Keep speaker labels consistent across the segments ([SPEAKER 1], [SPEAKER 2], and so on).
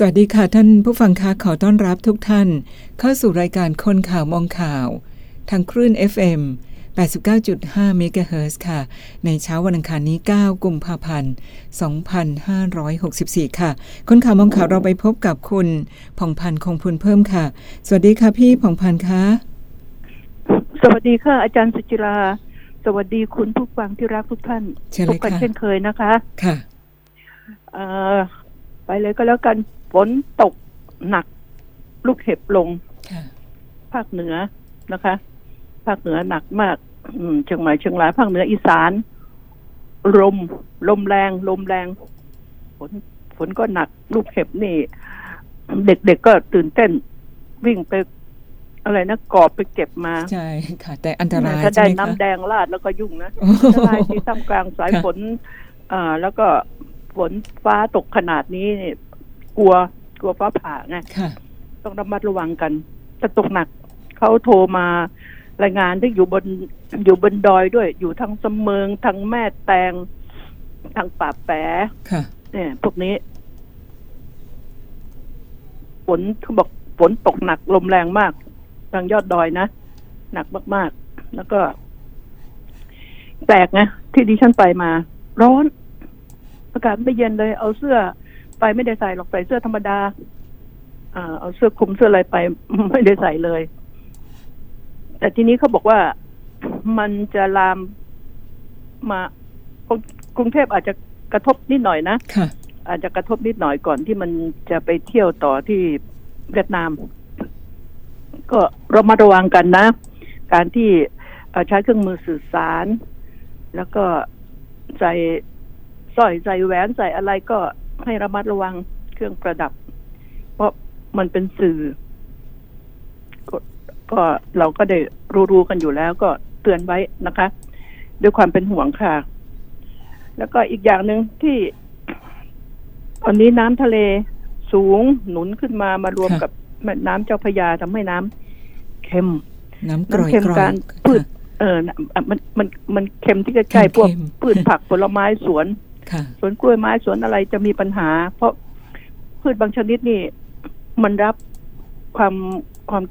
[SPEAKER 1] สวัสดีค่ะท่านผู้ฟังคะขอต้อนรับทุกท่าน เข้าสู่รายการคนข่าวมองข่าว ทางคลื่น FM 89.5 เมกะเฮิรตซ์ค่ะ ในเช้าวันอังคารนี้ 9 กุมภาพันธ์ 2564 ค่ะ คนข่าวมองข่าวเราไปพบกับคุณผ่องพันธ์คงพูนเพิ่มค่ะ สวัสดีค่ะพี่ผ่องพันธ์คะ
[SPEAKER 2] สวัสดีค่ะอาจารย์สุจิรา สวัสดีคุณผู้ฟังที่รักทุกท่าน
[SPEAKER 1] เชิญ
[SPEAKER 2] พ
[SPEAKER 1] เล
[SPEAKER 2] บ
[SPEAKER 1] ย
[SPEAKER 2] กัน
[SPEAKER 1] ค่ะ
[SPEAKER 2] เช่นเคยนะคะ
[SPEAKER 1] ค่ะ
[SPEAKER 2] เอ่อไปเลยก็แล้วกัน ฝนตกหนัก ลูกเห็บลง
[SPEAKER 1] ค่ะ
[SPEAKER 2] ภาคเหนือนะคะ ภาคเหนือหนักมากอืมเชียงใหม่เชียงรายภาคเหนืออีสาน ลม ลมแรง ลมแรง ฝนฝนก็หนัก ลูกเห็บนี่ เด็กๆก็ตื่นเต้น วิ่งไปอะไรนะกอบไปเก็บมา
[SPEAKER 1] ใช่ค่ะ แต่อันตราย
[SPEAKER 2] ถ้า
[SPEAKER 1] ใช่
[SPEAKER 2] ได้
[SPEAKER 1] ไหมคะ
[SPEAKER 2] น้ำแดงราดแล้วก็ยุ่งนะ
[SPEAKER 1] โอ้
[SPEAKER 2] อันตรายที่ท่ามกลางสาย
[SPEAKER 1] ค่ะ
[SPEAKER 2] ฝนอ่าแล้วก็ฝนฟ้าตกขนาดนี้นี่ กลัวกลัวฟ้าผ่าไง
[SPEAKER 1] ค่ะ
[SPEAKER 2] ต้องระมัดระวังกันแต่ตกหนักเขาโทรมารายงานที่อยู่บนอยู่บนดอยด้วย อยู่ทางสมเมิงทางแม่แตงทางป่าแปะ
[SPEAKER 1] ค่ะ
[SPEAKER 2] เนี่ยพวกนี้ฝนเขาบอกฝนตกหนักลมแรงมาก ทางยอดดอยนะหนักมาก ๆ แล้วก็ แปลกไงที่ดิฉันไปมา ร้อน อากาศไม่เย็นเลย เอาเสื้อ ไปไม่ได้ใส่หรอกใส่เสื้อธรรมดาอ่าเอาเสื้อคลุมเสื้ออะไรไป ไม่ได้ใส่เลย แต่ทีนี้เขาบอกว่ามันจะลามมากรุงกรุงเทพอาจจะกระทบนิดหน่อยนะ
[SPEAKER 1] ค่ะ
[SPEAKER 2] อาจจะกระทบนิดหน่อยก่อนที่มันจะไปเที่ยวต่อที่เวียดนาม ก็เรามาระวังกันนะ การที่เอ่อใช้เครื่องมือสื่อสาร แล้วก็ใส่สร้อยใส่แหวนใส่อะไรก็ ให้ระมัดระวังเครื่องประดับ เพราะมันเป็นสื่อก็ก็เราก็ได้รู้ๆกันอยู่แล้วก็เตือนไว้นะคะ ด้วยความเป็นห่วงค่ะ แล้วก็อีกอย่างหนึ่งที่ตอนนี้น้ำทะเลสูงหนุนขึ้นมามารวม
[SPEAKER 1] ค่ะ
[SPEAKER 2] กับแม่น้ำเจ้าพระยาทำให้น้ำเค็ม
[SPEAKER 1] น้ำกร่อย
[SPEAKER 2] น้ำเค็ม
[SPEAKER 1] กร่อย
[SPEAKER 2] การพืชเออน่ะอะมันมันมันเค็มที่ใกล้ๆพวก
[SPEAKER 1] เค็ม
[SPEAKER 2] พืชผักผลไม้สวน
[SPEAKER 1] ค่ะ
[SPEAKER 2] สวนกล้วยไม้สวนอะไรจะมีปัญหา เพราะพืชบางชนิดนี่ มันรับความความ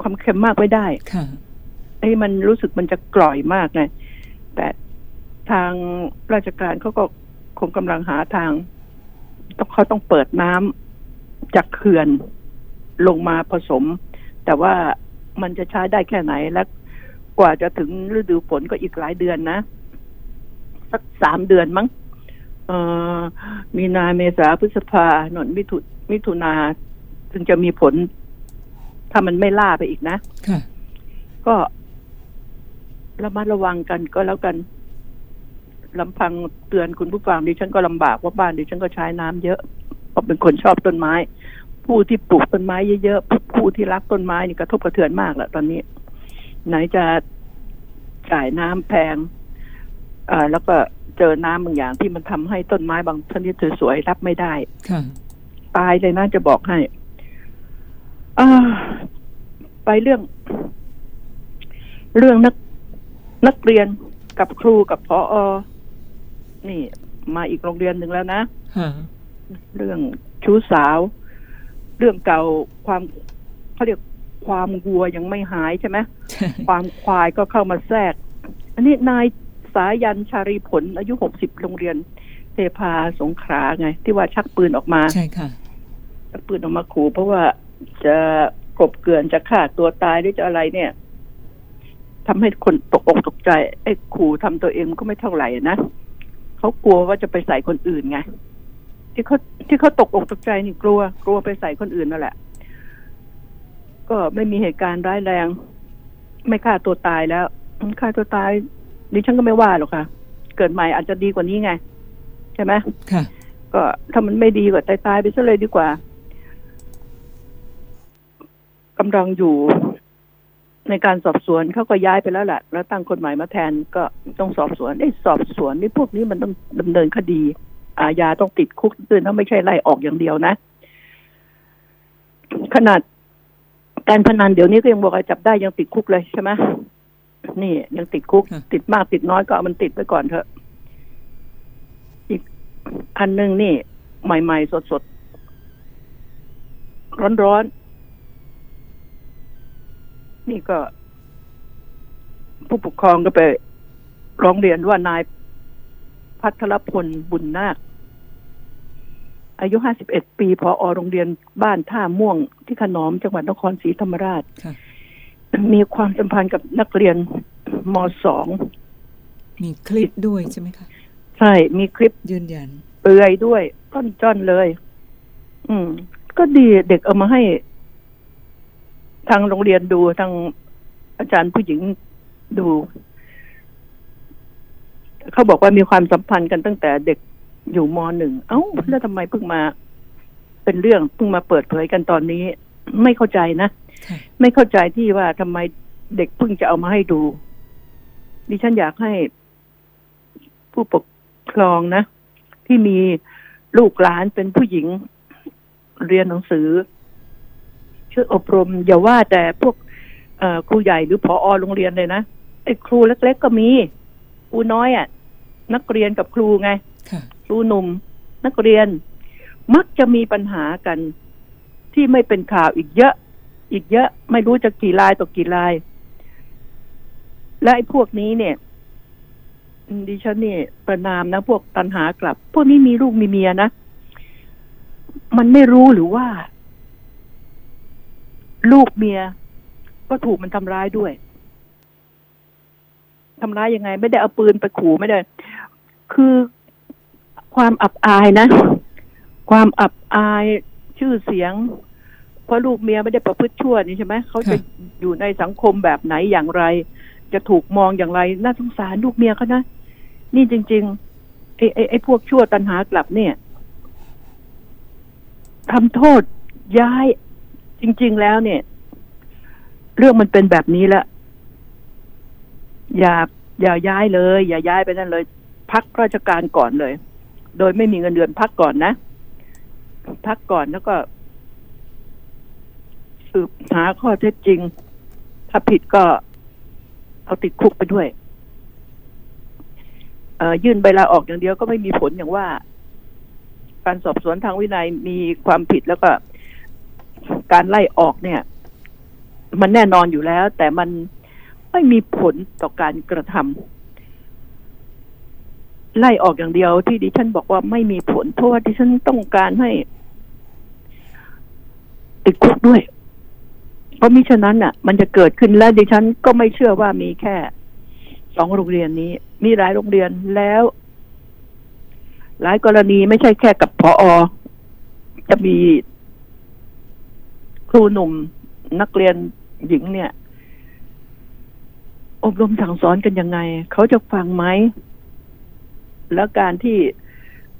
[SPEAKER 2] ความเค็มมากไม่ได้
[SPEAKER 1] ค่ะ
[SPEAKER 2] ไอ้มันรู้สึกมันจะกร่อยมากไงแต่ทางราชการเขาก็คงกำลังหาทางต้องเขาต้องเปิดน้ำจากเขื่อนลงมาผสม แต่ว่ามันจะใช้ได้แค่ไหนและกว่าจะถึงฤดูฝนก็อีกหลายเดือนนะ สักสามเดือนมั้งเอ่อ มีนาเมษาพฤษภาหนนมิถุมิถุนาถึงจะมีผล ถ้ามันไม่ล่าไปอีกนะ
[SPEAKER 1] ค่ะ
[SPEAKER 2] ก็ระมัดระวังกันก็แล้วกันลำพังเตือนคุณผู้ฟังดิฉันก็ลำบากเพราะบ้านดิฉันก็ใช้น้ำเยอะเพราะเป็นคนชอบต้นไม้ ผู้ที่ปลูกต้นไม้เยอะๆผู้ที่รักต้นไม้นี่กระทบกระเทือนมากแหละตอนนี้ ไหนจะจ่ายน้ำแพงอ่าแล้วก็ เจอน้ำบางอย่างที่มันทำให้ต้นไม้บางชนิดสวยๆรับไม่ได้
[SPEAKER 1] ค่ะ
[SPEAKER 2] ตายเลยนะจะบอกให้อ่าไปเรื่อง เรื่องนักนักเรียนกับครูกับพออนี่ มาอีกโรงเรียนหนึ่งแล้วนะ
[SPEAKER 1] ค่ะ
[SPEAKER 2] เรื่องชู้สาว เรื่องเก่าความเขาเรียกความวัวยังไม่หายใช่ไหม
[SPEAKER 1] ใช่
[SPEAKER 2] ความควายก็เข้ามาแทรก อันนี้นาย สายันชารีผลอายุหกสิบโรงเรียนเทพาสงขลาไง ที่ว่าชักปืนออกมา
[SPEAKER 1] ใช่ค่ะ
[SPEAKER 2] ชักปืนออกมาขู่เพราะว่าจะกบเกลื่อนจะฆ่าตัวตายหรือจะอะไรเนี่ยทำให้คนตกอกตกใจไอ้ขู่ทำตัวเองมันก็ไม่เท่าไหร่นะเขากลัวว่าจะไปใส่คนอื่นไงที่เขาที่เขาตกอกตกใจนี่กลัว กลัวไปใส่คนอื่นนั่นแหละ ก็ไม่มีเหตุการณ์ร้ายแรง ไม่ฆ่าตัวตายแล้วฆ่าตัวตาย ดิฉันก็ไม่ว่าหรอกค่ะ เกิดใหม่อาจจะดีกว่านี้ไง ใช่ไหม
[SPEAKER 1] ค่ะ
[SPEAKER 2] ก็ถ้ามันไม่ดีก็ตายตายๆไปซะเลยดีกว่ากำลังอยู่ในการสอบสวนเขาก็ย้ายไปแล้วแหละแล้วตั้งคนใหม่มาแทนก็ต้องสอบสวนไอ้ยสอบสวนนี่พวกนี้มันต้องดำเนินคดี อาญาต้องติดคุกด้วยนะไม่ใช่ไล่ออกอย่างเดียวนะ ขนาดการพนันเดี๋ยวนี้ก็ยังบอกว่าจับได้ยังติดคุกเลยใช่ไหม นี่ยังติดคุก
[SPEAKER 1] ค่ะ
[SPEAKER 2] ติดมากติดน้อยก็เอามันติดไปก่อนเถอะ อีกอันหนึ่งนี่ ใหม่ ๆ สดๆเเรื่องนักนักเรียนกับครูกับพออนี่มาอีกโรงเรียนหนึ่งแล้วนะ
[SPEAKER 1] ค่ะ
[SPEAKER 2] เรื่องชู้สาวเรื่องเก่าความเขาเรียกความวัวยังไม่หายใช่ไหมความควายก็เข้ามาแทรกอันนี้นายสายันชารีผลอายุหกสิบโรงเรียนเทพาสงขลาไงที่ว่าชักปืนออกมา
[SPEAKER 1] ค่ะ
[SPEAKER 2] ร้อนๆ นี่ก็ ผู้ปกครองก็ไปร้องเรียนว่านายพัทรพลบุญนาค อายุห้าสิบเอ็ดปีพออโรงเรียนบ้านท่าม่วงที่ขนอมจังหวัดนครศรีธรรมราช
[SPEAKER 1] ค่ะ
[SPEAKER 2] มีความสัมพันธ์กับนักเรียนมสอง
[SPEAKER 1] มีคลิปด้วยใช่ไหมคะ
[SPEAKER 2] ใช่ มีคลิป
[SPEAKER 1] ยืนยัน
[SPEAKER 2] เปลือยด้วยต้นจ้อนเลย อืม ก็ดีเด็กเอามาให้ ทางโรงเรียนดูทางอาจารย์ผู้หญิงดู เขาบอกว่ามีความสัมพันธ์กันตั้งแต่เด็กอยู่มหนึ่ง เอ้า แล้วทำไมเพิ่งมา เป็นเรื่องเพิ่งมาเปิดเผยกันตอนนี้ ไม่เข้าใจนะ
[SPEAKER 1] ค่ะ
[SPEAKER 2] ไม่เข้าใจที่ว่าทำไมเด็กเพิ่งจะเอามาให้ดู ดิฉันอยากให้ผู้ปกครองนะ ที่มีลูกหลานเป็นผู้หญิงเรียนหนังสือช่วยอบรม อย่าว่าแต่พวกเอ่อครูใหญ่หรือพอโรงเรียนเลยนะไอ้ครูเล็ก ๆ ก็มีครูน้อยอะ่ะ นักเรียนกับครูไง
[SPEAKER 1] ค่ะ
[SPEAKER 2] ครูหนุ่ม นักเรียน มักจะมีปัญหากันที่ไม่เป็นข่าวอีกเยอะ อีกเยอะไม่รู้จะกี่ลายต่อกี่ลาย และไอ้พวกนี้เนี่ยดิฉันเนี่ยประนามนะพวกตันหากลับ พวกนี้มีลูกมีเมียนะมันไม่รู้หรือว่า ลูกเมีย ก็ถูกมันทำร้ายด้วยทำร้ายยังไง ไม่ได้เอาปืนไปขู่ไม่ได้ คือความอับอายนะ ความอับอายชื่อเสียง เพราะลูกเมียไม่ได้ประพฤติชั่วนี่ใช่ไหมเขาจะอยู่ในสังคมแบบไหนอย่างไร จะถูกมองอย่างไร น่าสงสารลูกเมียเขานะ นี่จริงๆไอ้ไอ้ไอ้พวกชั่วตันหากลับเนี่ยทำโทษย้ายจริง ๆ แล้วเนี่ย เรื่องมันเป็นแบบนี้ล้วอย่าอย่าย้ายเลย อย่าย้ายไปนั่นเลย พักราชการก่อนเลย โดยไม่มีเงินเดือนพักก่อนนะ พักก่อนแล้วก็ สืบหาข้อเท็จจริง ถ้าผิดก็เอาติดคุกไปด้วยเออยื่นใบลาออกอย่างเดียวก็ไม่มีผลอย่างว่า การสอบสวนทางวินัยมีความผิดแล้วก็ การไล่ออกเนี่ย มันแน่นอนอยู่แล้ว แต่มันไม่มีผลต่อการกระทำไล่ออกอย่างเดียวที่ดิฉันบอกว่าไม่มีผลเพราะว่าดิฉันต้องการให้ ติดคุกด้วย เพราะมิฉะนั้นน่ะ มันจะเกิดขึ้นและดิฉันก็ไม่เชื่อว่ามีแค่สองโรงเรียนนี้ มีหลายโรงเรียนแล้ว หลายกรณีไม่ใช่แค่กับพออจะมีครูหนุ่มนักเรียนหญิงเนี่ย อบรมสั่งสอนกันยังไง เขาจะฟังไหม แล้วการที่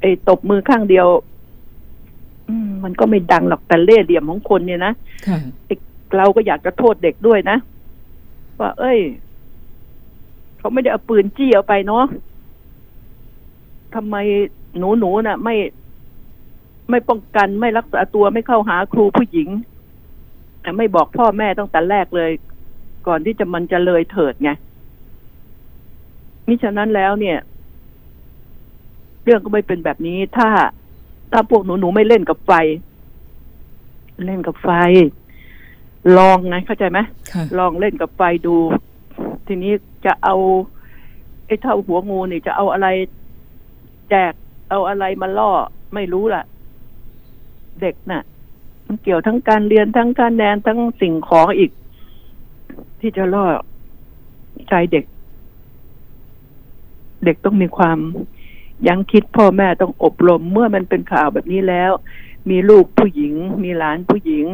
[SPEAKER 2] ไอ้ตบมือข้างเดียวมมันก็ไม่ดังหรอกแต่เล่ห์เหลี่ยมของคนเนี่ยนะ
[SPEAKER 1] ค่ะ
[SPEAKER 2] เราก็อยากจะโทษเด็กด้วยนะว่า เอ้ย เขาไม่ได้เอาปืนจี้เอาไปเนาะทำไมหนูหนูน่ะ ไม่ ไม่ป้องกันไม่รักษาตัวไม่เข้าหาครูผู้หญิงไม่บอกพ่อแม่ตั้งแต่แรกเลย ก่อนที่จะมันจะเลยเถิดไงมิฉะนั้นแล้วเนี่ย เรื่องก็ไม่เป็นแบบนี้ ถ้าถ้าพวกหนูหนูไม่เล่นกับไฟ เล่นกับไฟ ลองไงเข้าใจไหม
[SPEAKER 1] ค่ะ
[SPEAKER 2] ลองเล่นกับไฟดู ทีนี้จะเอาไอ้เท่าหัวงูนี่จะเอาอะไรแจกเอาอะไรมาล่อไม่รู้ล่ะ เด็กน่ะ มันเกี่ยวทั้งการเรียนทั้งการแดนทั้งสิ่งของอีก ที่จะล่อใจเด็ก เด็กต้องมีความยั้งคิดพ่อแม่ต้องอบรมเมื่อมันเป็นข่าวแบบนี้แล้ว มีลูกผู้หญิง มีหลานผู้หญิง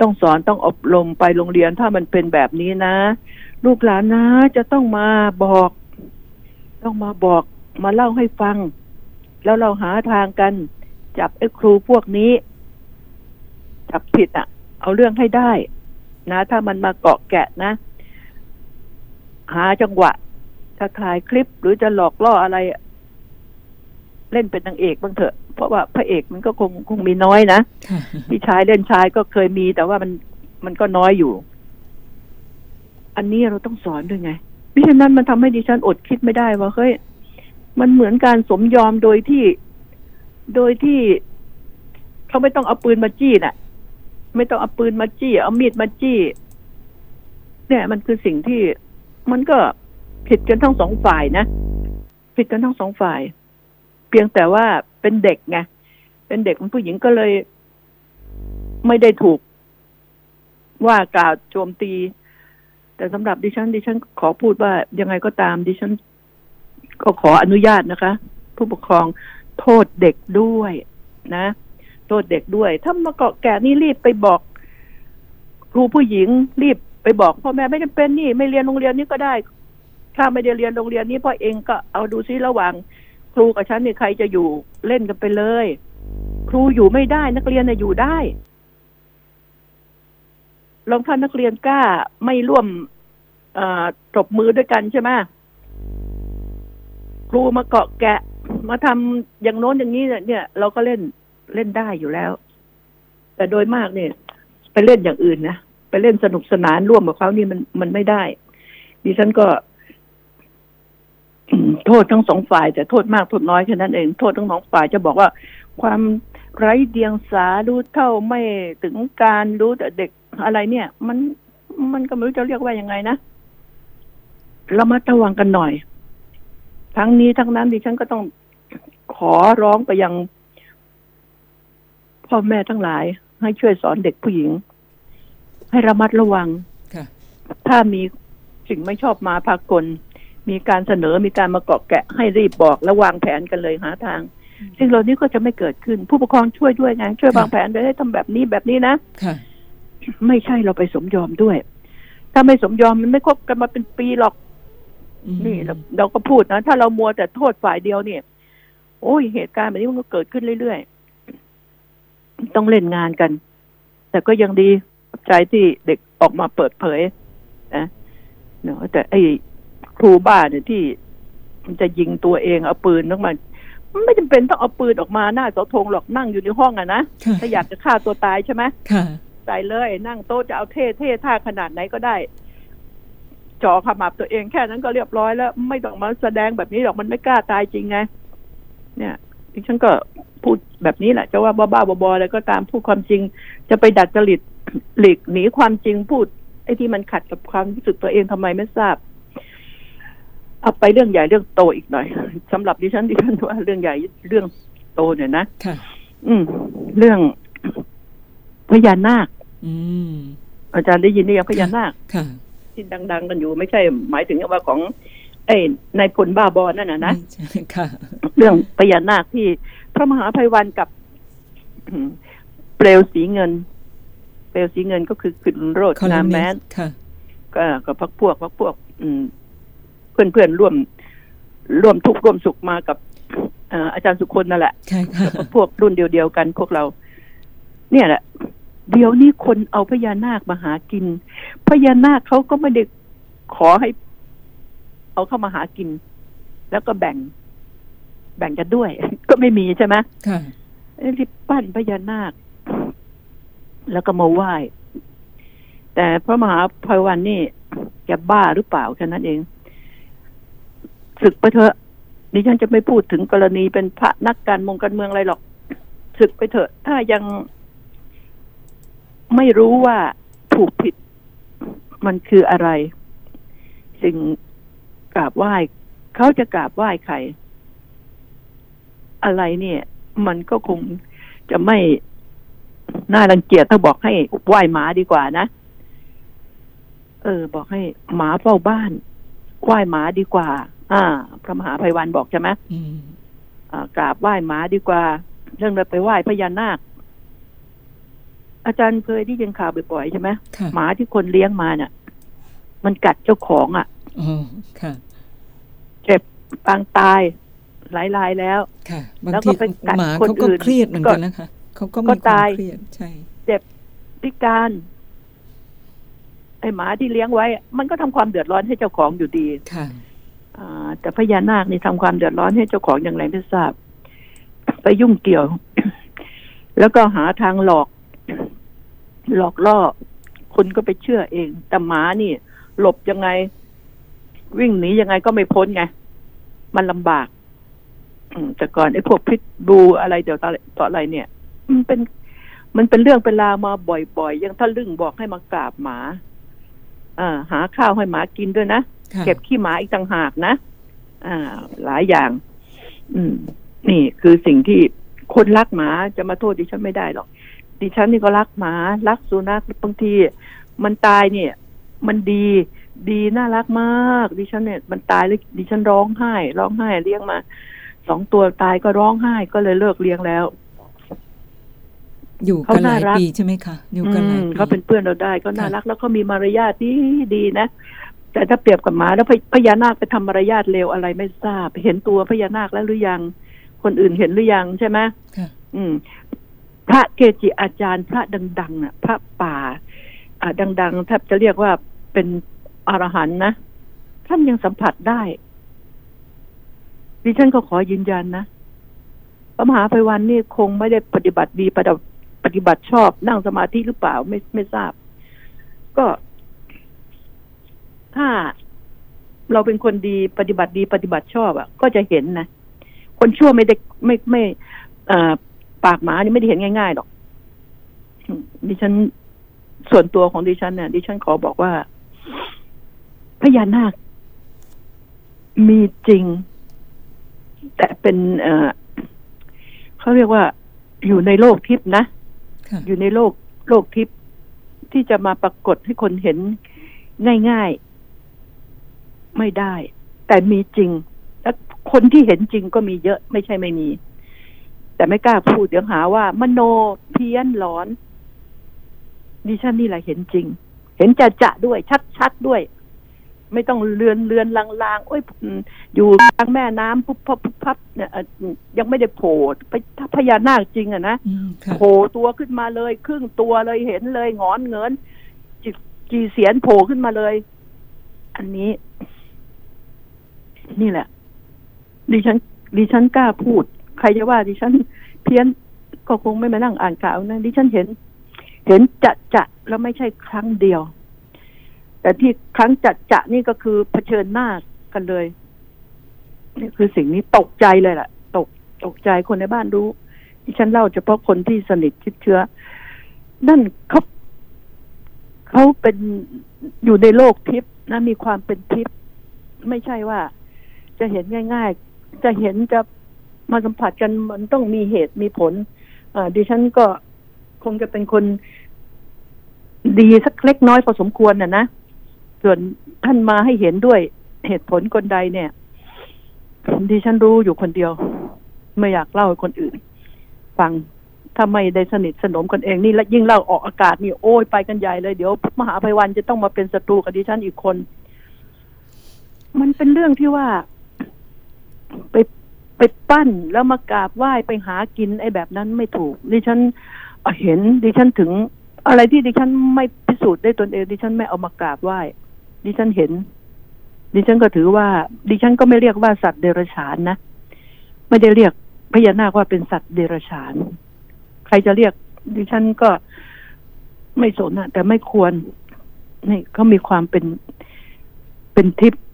[SPEAKER 2] ต้องสอนต้องอบรมไปโรงเรียนถ้ามันเป็นแบบนี้นะ ลูกหลานนะ จะต้องมาบอก ต้องมาบอกมาเล่าให้ฟัง แล้วเราหาทางกัน จับไอ้ครูพวกนี้ จับผิดอะ่ะ เอาเรื่องให้ได้ นะ ถ้ามันมาเกาะแกะนะ หาจังหวะ ถ้าถ่ายคลิปหรือจะหลอกล่ออะไร เล่นเป็นนางเอกบ้างเถอะ เพราะว่าพระเอกมันก็คงคงมีน้อยนะ
[SPEAKER 1] ค่ะ
[SPEAKER 2] พี่ชายเล่นชายก็เคยมีแต่ว่ามันมันก็น้อยอยู่ อันนี้เราต้องสอนด้วยไงเพราะฉะนั้นมันทำให้ดิฉันอดคิดไม่ได้ว่าเฮ้ยมันเหมือนการสมยอมโดยที่ โดยที่เขาไม่ต้องเอาปืนมาจี้น่ะ ไม่ต้องเอาปืนมาจี้ เอามีดมาจี้ เนี่ย มันคือสิ่งที่มันก็ผิดกันทั้งสองฝ่ายนะผิดกันทั้งสองฝ่าย เพียงแต่ว่า เป็นเด็กไงเป็นเด็กผู้หญิงก็เลย ไม่ได้ถูก ว่ากล่าวโจมตี แต่สำหรับดิฉันดิฉันขอพูดว่ายังไงก็ตาม ดิฉัน ก็ขออนุญาตนะคะ ผู้ปกครองโทษเด็กด้วยนะโทษเด็กด้วย ถ้ามาเกาะแก่นี่รีบไปบอกครูผู้หญิง รีบไปบอกพ่อแม่ไม่จำเป็นนี่ ไม่เรียนโรงเรียนนี้ก็ได้ ถ้าไม่ได้เรียนโรงเรียนนี้พ่อเองก็เอาดูซิระหว่าง ครูกับฉันเนี่ยใครจะอยู่เล่นกันไปเลย ครูอยู่ไม่ได้ นักเรียนน่ะอยู่ได้ลองท่านนักเรียนกล้าไม่ร่วมตบมือด้วยกันใช่ไหมครูมาเกาะแกะ มาทำอย่างโน้นอย่างนี้เนี่ย เราก็เล่นเล่นได้อยู่แล้ว แต่โดยมากเนี่ย ไปเล่นอย่างอื่นนะไปเล่นสนุกสนานร่วมกับเขานี่มันมันไม่ได้ดิฉันก็ โทษทั้งสองฝ่าย แต่โทษมากโทษน้อยแค่นั้นเอง โทษทั้งสองฝ่ายจะบอกว่า ความไร้เดียงสารู้เท่าไม่ถึงการรู้แต่เด็กอะไรเนี่ย มันมันก็ไม่รู้จะเรียกว่ายังไงนะเรามาระวังกันหน่อย ทั้งนี้ทั้งนั้นดิฉันก็ต้องขอร้องไปยัง พ่อแม่ทั้งหลาย ให้ช่วยสอนเด็กผู้หญิง ให้ระมัดระวังถ้ามีสิ่งไม่ชอบมาพากล มีการเสนอมีการมาเกาะแกะให้รีบบอกและวางแผนกันเลยหาทางสิ่งเหล่านี้ก็จะไม่เกิดขึ้นผู้ปกครองช่วยด้วยไงช่วยวางแผนโดยให้ทำแบบนี้แบบนี้นะไม่ใช่เราไปสมยอมด้วย ถ้าไม่สมยอมมันไม่คบกันมาเป็นปีหรอก นี่เราเราก็พูดนะถ้าเรามัวแต่โทษฝ่ายเดียวเนี่ย โอ้ยเหตุการณ์แบบนี้มันก็เกิดขึ้นเรื่อยๆต้องเล่นงานกัน แต่ก็ยังดีใจที่เด็กออกมาเปิดเผย นะเนาะแต่ไอ้ ครูบ้าเนี่ยที่ มันจะยิงตัวเองเอาปืนต้องมาไม่จำเป็นต้องเอาปืนออกมาหน้าเสาธงหรอกนั่งอยู่ในห้องอะนะถ้าอยากจะฆ่าตัวตายใช่ไหมใส่เลย นั่งโต๊ะจะเอาเท่เท่ท่าขนาดไหนก็ได้จ่อขมับตัวเองแค่นั้นก็เรียบร้อยแล้ว ไม่ต้องมาแสดงแบบนี้หรอกมันไม่กล้าตายจริงไง เนี่ยดิฉันก็พูดแบบนี้แหละจะว่าบ้าๆบอๆอะไรก็ตามพูดความจริง จะไปดัดจริตหลีกหนีความจริงพูดไอ้ที่มันขัดกับความรู้สึกตัวเองทำไมไม่ทราบ เอาไปเรื่องใหญ่เรื่องโตอีกหน่อยสำหรับดิฉันดิฉันว่าเรื่องใหญ่เรื่องโตเนี่ยนะ
[SPEAKER 1] ค่ะ
[SPEAKER 2] อืม เรื่องพญานาค
[SPEAKER 1] อืม
[SPEAKER 2] อาจารย์ได้ยินหรือยังพญานาค
[SPEAKER 1] ค่ะ
[SPEAKER 2] ที่ดัง ๆ กันอยู่ไม่ใช่ หมายถึงว่าของ ไอ้นายพลบ้าบอนั่นนะนะ
[SPEAKER 1] ค่ะ
[SPEAKER 2] เรื่องพญานาคที่พระมหาภัยวันกับเปลวสีเงิน เปลวสีเงินก็คือขึ้นโรดนามแมนก็กับพักพวกพักพวก อืม เพื่อนๆร่วมร่วมทุกข์ร่วมสุขมากับอาจารย์สุคนนั่นแหละพวกรุ่นเดียวๆกันพวกเรา เนี่ยแหละ เดี๋ยวนี้คนเอาพญานาคมาหากิน พญานาคเขาก็ไม่ได้ขอให้ เอาเข้ามาหากิน แล้วก็แบ่ง แบ่งกันด้วย ก็ไม่มีใช่ไหม
[SPEAKER 1] ค่ะ
[SPEAKER 2] รีบปั้นพญานาค แล้วก็มาไหว้แต่พระมหาภัยวันนี่แกบ้าหรือเปล่าแค่นั้นเอง ศึกไปเถอะดิฉันจะไม่พูดถึงกรณีเป็นพระนักการมงการเมืองอะไรหรอกศึกไปเถอะ ถ้ายังไม่รู้ว่าถูกผิดมันคืออะไร สิ่งกราบไหว้เขาจะกราบไหว้ใคร อะไรเนี่ย มันก็คงจะไม่น่ารังเกียจถ้าบอกให้ไหว้หมาดีกว่านะ เออ บอกให้หมาเฝ้าบ้านไหว้หมาดีกว่า อ่า พระมหาภัยวันบอกใช่ไหมอ่ากราบไหว้หมาดีกว่า เรื่องเราไปไหว้พญานาค อาจารย์เคยที่ยินข่าวบ่อยๆใช่ไหมหมาที่คนเลี้ยงมาเนี่ยมันกัดเจ้าของอะ
[SPEAKER 1] อ๋อค่ะ
[SPEAKER 2] เจ็บปางตายหลายรายแล้ว
[SPEAKER 1] ค่ะบางทีหมาเขาก็เครียดเหมือนกันนะคะเขาก็มีความเครียดใช่
[SPEAKER 2] เจ็บพิการ ไอหมาที่เลี้ยงไว้ มันก็ทำความเดือดร้อนให้เจ้าของอยู่ดี
[SPEAKER 1] ค่ะ
[SPEAKER 2] แต่พญานาคนี่ทำความเดือดร้อนให้เจ้าของอย่างไรไม่ทราบ ไปยุ่งเกี่ยว แล้วก็หาทางหลอก หลอกล่อคุณก็ไปเชื่อเอง แต่หมานี่ หลบยังไง วิ่งหนียังไงก็ไม่พ้นไง มันลำบากแต่ก่อนไอ้พวกพิษบูอะไรเดี๋ยวต่ออะไรเนี่ยมันเป็น มันเป็นเรื่องเป็นราวมาบ่อยๆยังท่าลึ่งบอกให้มากราบหมาอ่าหาข้าวให้หมากินด้วยนะ เก็บขี้หมาอีกต่างหากนะอ่า หลายอย่าง อืม นี่คือสิ่งที่คนรักหมาจะมาโทษดิฉันไม่ได้หรอก ดิฉันนี่ก็รักหมา รักสุนัขบางที มันตายเนี่ย มันดีดีน่ารักมาก ดิฉันเนี่ย มันตายแล้วดิฉันร้องไห้ ร้องไห้เลี้ยงมาสองตัวตายก็ร้องไห้ก็เลยเลิกเลี้ยงแล้ว
[SPEAKER 1] อยู่กันหลาย
[SPEAKER 2] เขาน่ารัก
[SPEAKER 1] ปีใช่ไหมคะอยู่กันหลาย
[SPEAKER 2] อืม
[SPEAKER 1] ปี
[SPEAKER 2] เขาเป็นเพื่อนเราได้ก็น่า
[SPEAKER 1] ค่ะ
[SPEAKER 2] รักแล้วเขามีมารยาทดีดีนะ แต่ถ้าเปรียบกับหมาแล้วพพญานาคไปทำมารยาทเลวอะไรไม่ทราบ เห็นตัวพญานาคแล้วหรือยัง คนอื่นเห็นหรือยังใช่ไหม
[SPEAKER 1] ค่ะ
[SPEAKER 2] อืม พระเกจิอาจารย์ พระดังๆน่ะ พระป่า อ่าดังๆแทบจะเรียกว่าเป็นอรหันต์นะท่านยังสัมผัสได้ดิฉันก็ขอยืนยันนะพระมหาไพวันนี่คงไม่ได้ปฏิบัติดีปฏิบัติปฏิบัติชอบนั่งสมาธิหรือเปล่าไม่ไม่ทราบ ก็ ถ้าเราเป็นคนดีปฏิบัติดีปฏิบัติชอบอะ ก็จะเห็นนะคนชั่วไม่ได้ไม่ไม่เอ่อปากหมานี่ไม่ได้เห็นง่ายๆหรอกอืมดิฉันส่วนตัวของดิฉันเนี่ยดิฉันขอบอกว่าพญานาค มีจริง แต่เป็นเอ่อเขาเรียกว่าอยู่ในโลกทิพย์นะ
[SPEAKER 1] ค่ะ
[SPEAKER 2] อยู่ในโลกโลกทิพย์ที่จะมาปรากฏให้คนเห็นง่ายๆ ไม่ได้ แต่มีจริง และคนที่เห็นจริงก็มีเยอะไม่ใช่ไม่มี แต่ไม่กล้าพูดเดี๋ยวหาว่า มโนเพี้ยนหลอนดิฉันนี่แหละเห็นจริง เห็นจะจะๆด้วย ชัดๆด้วย ไม่ต้องเลือนเลือนลางๆโอ้ยอืมอยู่กลางแม่น้ำปุ๊บพับปุ๊บพับเนี่ยเอ่อยังไม่ได้โผล่ไปถ้าพญานาคจริงอะนะ
[SPEAKER 1] อืมค่ะ
[SPEAKER 2] โผล่ตัวขึ้นมาเลย ครึ่งตัวเลยเห็นเลยงอนเงินจีจีเสียนโผล่ขึ้นมาเลย อันนี้ นี่แหละ ดิฉัน ดิฉันกล้าพูด ใครจะว่า ดิฉันเพี้ยนก็คงไม่มานั่งอ่านข่าวนะดิฉันเห็น เห็นจะจะแล้วไม่ใช่ครั้งเดียว แต่ที่ครั้งจะจะนี่ก็คือเผชิญหน้ากันเลยนี่คือสิ่งนี้ตกใจเลยล่ะ ตกตกใจคนในบ้านรู้ที่ฉันเล่าเฉพาะคนที่สนิทชิดเชื้อ นั่นเขาเขาเป็นอยู่ในโลกทิพย์นะมีความเป็นทิพย์ไม่ใช่ว่า จะเห็นง่าย ๆ จะเห็นจะมาสัมผัสกันมันต้องมีเหตุมีผลอ่าดิฉันก็คงจะเป็นคนดีสักเล็กน้อยพอสมควรน่ะนะ ส่วนท่านมาให้เห็นด้วยเหตุผลคนใดเนี่ยดิฉันรู้อยู่คนเดียว ไม่อยากเล่าให้คนอื่น ฟังถ้าไม่ได้สนิทสนมกันเองนี่และยิ่งเล่าออกอากาศนี่โอ้ยไปกันใหญ่เลยเดี๋ยวมหาภัยวันจะต้องมาเป็นศัตรูกับดิฉันอีกคน มันเป็นเรื่องที่ว่า ไปไปปั้นแล้วมากราบไหว้ไปหากินไอ้แบบนั้นไม่ถูก ดิฉันเห็นดิฉันถึง อะไรที่ดิฉันไม่พิสูจน์ได้ตนเองดิฉันไม่เอามากราบไหว้ดิฉันเห็น ดิฉันก็ถือว่า ดิฉันก็ไม่เรียกว่าสัตว์เดรัจฉานนะไม่ได้เรียกพญานาคว่าเป็นสัตว์เดรัจฉาน ใครจะเรียก ดิฉันก็ไม่สนอะแต่ไม่ควรนี่เขามีความเป็นเป็นทิพย์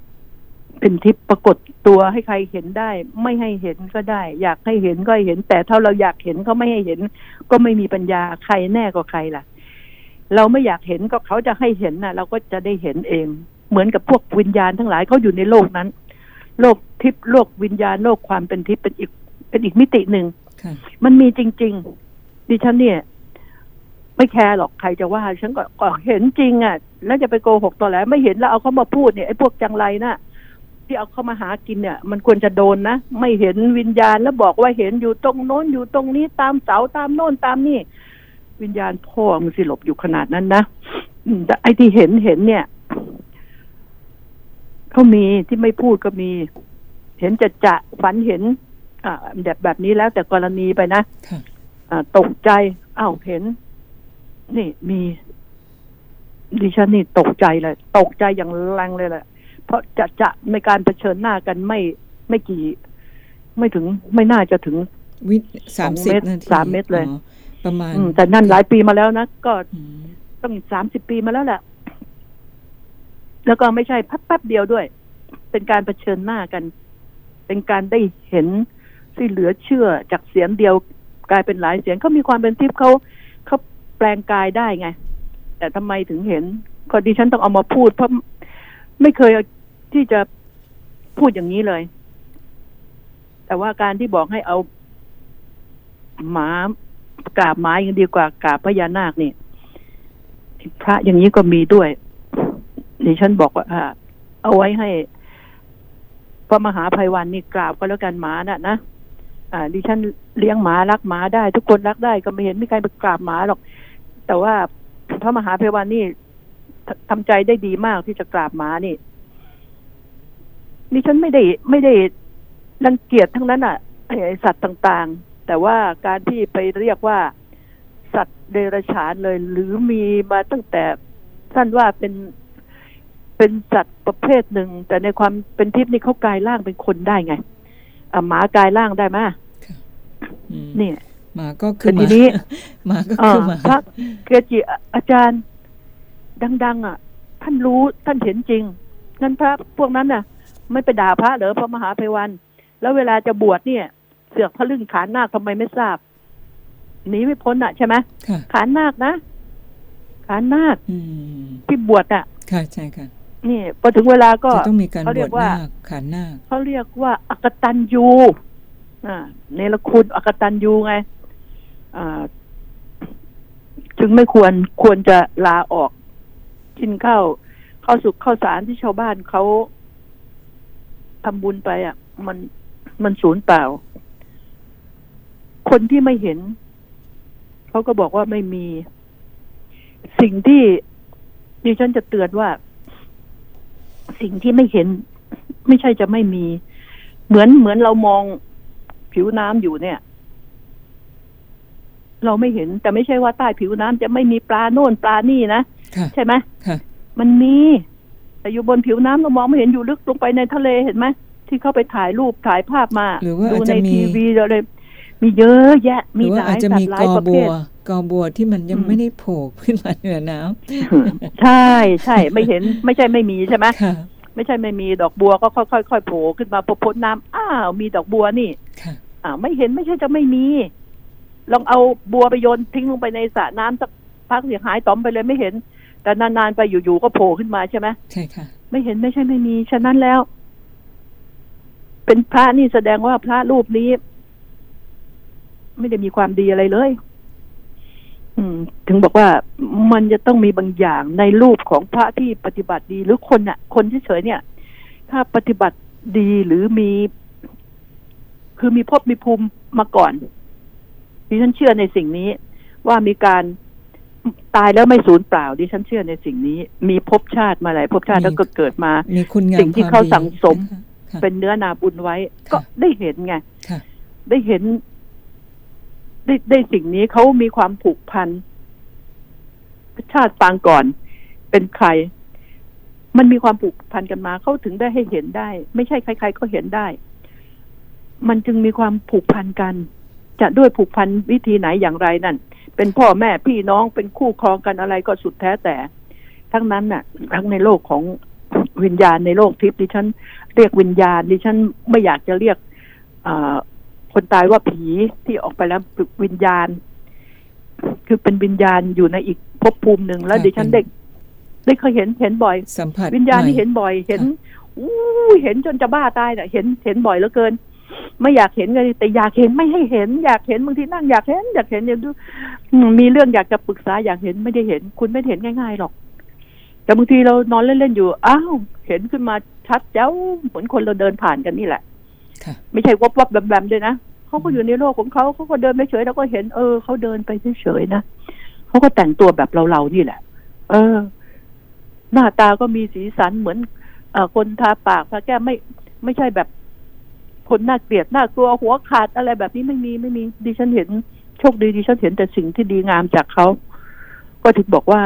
[SPEAKER 2] เป็นทิพย์ปรากฏตัวให้ใครเห็นได้ ไม่ให้เห็นก็ได้ อยากให้เห็นก็ให้เห็น แต่ถ้าเราอยากเห็นเขาไม่ให้เห็น ก็ไม่มีปัญญาใครแน่กว่าใครล่ะ เราไม่อยากเห็นก็เขาจะให้เห็นน่ะเราก็จะได้เห็นเอง เหมือนกับพวกวิญญาณทั้งหลายเขาอยู่ในโลกนั้น โลกทิพย์โลกวิญญาณโลกความเป็นทิพย์เป็นอีกเป็นอีกมิติหนึ่ง
[SPEAKER 1] ค่ะ
[SPEAKER 2] มันมีจริง ๆ ดิฉันเนี่ย ไม่แคร์หรอกใครจะว่าฉันก็ก็เห็นจริงอะแล้วจะไปโกหกต่อแล้วไม่เห็นแล้วเอาเขามาพูดเนี่ยไอ้พวกจังไรน่ะ ที่เอาเข้ามาหากินเนี่ย มันควรจะโดนนะ ไม่เห็นวิญญาณแล้วบอกว่าเห็นอยู่ตรงโน้นอยู่ตรงนี้ตามเสาตามโน้นตามนี่ วิญญาณพ่อมึงสิหลบอยู่ขนาดนั้นนะอืมแต่ไอ้ที่เห็นเห็นเนี่ยเขามีที่ไม่พูดก็มี เห็นจะจะฝันเห็น อ่าแบบแบบนี้แล้วแต่กรณีไปนะ
[SPEAKER 1] ค่ะ
[SPEAKER 2] อ่าตกใจอ้าวเห็น นี่มีดิฉันนี่ตกใจเลย ตกใจอย่างแรงเลยแหละ เพราะจะจะในการเผชิญหน้ากันไม่ไม่กี่ ไม่ถึงไม่น่าจะถึง
[SPEAKER 1] วิสามสิบ
[SPEAKER 2] เมตร
[SPEAKER 1] นาที
[SPEAKER 2] สามเมตรเลย
[SPEAKER 1] อ๋อประมาณ
[SPEAKER 2] อืมแต่นั่นหลายปีมาแล้วนะ ก็
[SPEAKER 1] อืม
[SPEAKER 2] ต้องสามสิบปีมาแล้วแหละแล้วก็ไม่ใช่พัแป๊บเดียวด้วย เป็นการเผชิญหน้ากัน เป็นการได้เห็นที่เหลือเชื่อจากเสียงเดียวกลายเป็นหลายเสียงเขามีความเป็นทิพย์เขาเขาแปลงกายได้ไง แต่ทำไมถึงเห็นก็ดิฉันต้องเอามาพูดเพราะ ไม่เคยที่จะพูดอย่างนี้เลย แต่ว่าการที่บอกให้เอาหมากราบหมายังดีกว่ากราบพญานาคนี่พระอย่างนี้ก็มีด้วยดิฉันบอกว่าเอาไว้ให้พระมหาภัยวันนี่กราบก็แล้วกันหมาน่ะนะอ่าดิฉันเลี้ยงหมารักหมาได้ ทุกคนรักได้ก็ไม่เห็นมีใครไปกราบหมาหรอก แต่ว่าพระมหาภัยวันนี่ ทำใจได้ดีมากที่จะกราบหมานี่ดิฉันไม่ได้ไม่ได้รังเกียจทั้งนั้นอะไอสัตว์ต่างๆ แต่ว่าการที่ไปเรียกว่าสัตว์เดรัจฉานเลย หรือมีมาตั้งแต่ท่านว่าเป็นเป็นสัตว์ประเภทหนึ่ง แต่ในความเป็นทิพย์นี่เขากลายร่างเป็นคนได้ไงอ่หมากลายร่างได้ไหมนี่
[SPEAKER 1] หมาก็คือ
[SPEAKER 2] ทีนี้
[SPEAKER 1] หมาก็คือหมา
[SPEAKER 2] พระเกจิอาจารย์ ดัง ๆ อะ ท่านรู้ท่านเห็นจริงงั้นพระพวกนั้นน่ะ ไม่ไปด่าพระเหรอพระมหาภัยวัน แล้วเวลาจะบวชเนี่ย เสือกพระลึงขานนาคทำไมไม่ทราบหนีไม่พ้นอะใช่ไหมขานนาคนะขานนาคที่บวชอะ
[SPEAKER 1] ค่ะใช่ค่ะ
[SPEAKER 2] นี่พอถึงเวลาก็
[SPEAKER 1] ต้องมีการบวชนาคขานนาค
[SPEAKER 2] เขาเรียกว่า อกตันยูอ่าเนรคุณอกตันยูไงอ่าจึงไม่ควรควรจะลาออก กินข้าวข้าวสุกข้าวสารที่ชาวบ้านเขาทำบุญไปอะ มันมันสูญเปล่า คนที่ไม่เห็น เขาก็บอกว่าไม่มี สิ่งที่ดิฉันจะเตือนว่า สิ่งที่ไม่เห็น ไม่ใช่จะไม่มี เหมือนเหมือนเรามองผิวน้ำอยู่เนี่ย เราไม่เห็นแต่ไม่ใช่ว่าใต้ผิวน้ำจะไม่มีปลาโน่นปลานี่นะใช่ไหมมันมีแต่อยู่บนผิวน้ำเรามองไม่เห็นอยู่ลึกลงไปในทะเลเห็นไหมที่เข้าไปถ่ายรูปถ่ายภาพมา
[SPEAKER 1] ดู
[SPEAKER 2] ในทีวีอะไรมีเยอะแยะ มีหลายสัตว์หลายประเภท
[SPEAKER 1] กอบัวที่มันยังไม่ได้โผล่ขึ้นมาเหนือน้ำ
[SPEAKER 2] ใช่ใช่ไม่เห็นไม่ใช่ไม่มีใช่ไหมไม่ใช่ไม่มีดอกบัวก็ค่อยๆค่อยโผล่ขึ้นมาพอพ้นน้ำอ้าวมีดอกบัวนี่อ่าไม่เห็นไม่ใช่จะไม่มี ลองเอาบัวไปโยนทิ้งลงไปในสระน้ำสักพักเสียหายต้อมไปเลยไม่เห็น แต่นานๆไปอยู่ๆก็โผล่ขึ้นมาใช่ไหม
[SPEAKER 1] ใช่ค่ะ
[SPEAKER 2] ไม่เห็นไม่ใช่ไม่มี ฉะนั้นแล้ว เป็นพระนี่แสดงว่าพระรูปนี้ ไม่ได้มีความดีอะไรเลย อืม ถึงบอกว่ามันจะต้องมีบางอย่างในรูปของพระที่ปฏิบัติดีหรือคนน่ะ คนเฉยๆเนี่ย ถ้าปฏิบัติดีหรือมี คือมีภพมีภูมิมาก่อน ดิฉันเชื่อในสิ่งนี้ ว่ามีการตายแล้วไม่สูญเปล่า ดิฉันเชื่อในสิ่งนี้ มีภพชาติมาหลายภพชาติแล้วก็เกิดมาสิ่งที่เขาสั่งสม เป็นเนื้อนาบุญไว้ ก็ได้เห็นไงได้เห็น ได้ได้สิ่งนี้เขามีความผูกพันชาติปางก่อนเป็นใคร มันมีความผูกพันกันมาเขาถึงได้ให้เห็นได้ ไม่ใช่ใคร ๆ ก็เห็นได้ มันจึงมีความผูกพันกัน จะด้วยผูกพันวิธีไหนอย่างไรนั่น เป็นพ่อแม่พี่น้องเป็นคู่ครองกันอะไรก็สุดแท้แต่ ทั้งนั้นน่ะ ทั้งในโลกของวิญญาณในโลกทิพย์ดิฉันเรียกวิญญาณดิฉันไม่อยากจะเรียกคนตายว่าผีที่ออกไปแล้ววิญญาณ คือเป็นวิญญาณอยู่ในอีกภพภูมิหนึ่งแล้วดิฉันเด็กได้เคยเห็นเห็นบ่อย
[SPEAKER 1] สัมผัส
[SPEAKER 2] วิญญาณที่เห็นบ่อย เห็นอู้เห็นจนจะบ้าตายน่ะ เห็นเห็นบ่อยเหลือเกิน ไม่อยากเห็นเลยแต่อยากเห็นไม่ให้เห็น อยากเห็นบางทีนั่งอยากเห็น อยากเห็นอยากดูมีเรื่องอยากจะปรึกษาอยากเห็นไม่ได้เห็น คุณไม่เห็นง่ายๆหรอก แต่บางทีเรานอนเล่นๆอยู่อ้าวเห็นขึ้นมาชัดเจ้าเหมือนคนเราเดินผ่านกันนี่แหละไม่ใช่วับวับแบมๆด้วยนะเขาก็อยู่ในโลกของเขาเขาก็เดินไปเฉยแล้วก็เห็นเออเขาเดินไปเฉยๆนะเขาก็แต่งตัวแบบเราๆนี่แหละ เออ หน้าตาก็มีสีสันเหมือนอคนทาปากทาแก้มไม่ไม่ใช่แบบ คนน่าเกลียดน่ากลัวหัวขาดอะไรแบบนี้ไม่มีไม่มีดิฉันเห็นโชคดีดิฉันเห็นแต่สิ่งที่ดีงามจากเขา ก็ถึงบอกว่า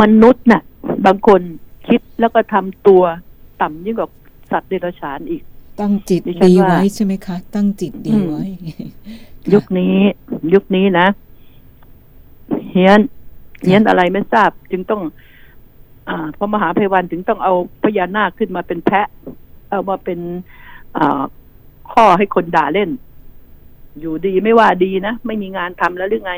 [SPEAKER 2] มนุษย์น่ะ บางคนคิดแล้วก็ทำตัวต่ำยิ่งกว่าสัตว์เดรัจฉานอีก
[SPEAKER 1] ตั้งจิตดีไว้ใช่ไหมคะ ตั้งจิตดีไว้
[SPEAKER 2] ยุคนี้ ยุคนี้นะเฮียนเฮียนอะไรไม่ทราบ จึงต้อง อ่าพระมหาภัยวันถึงต้องเอาพญานาคขึ้นมาเป็นแพะ เอามาเป็นข้อให้คนด่าเล่น อยู่ดีไม่ว่าดีนะ ไม่มีงานทำแล้วหรือไง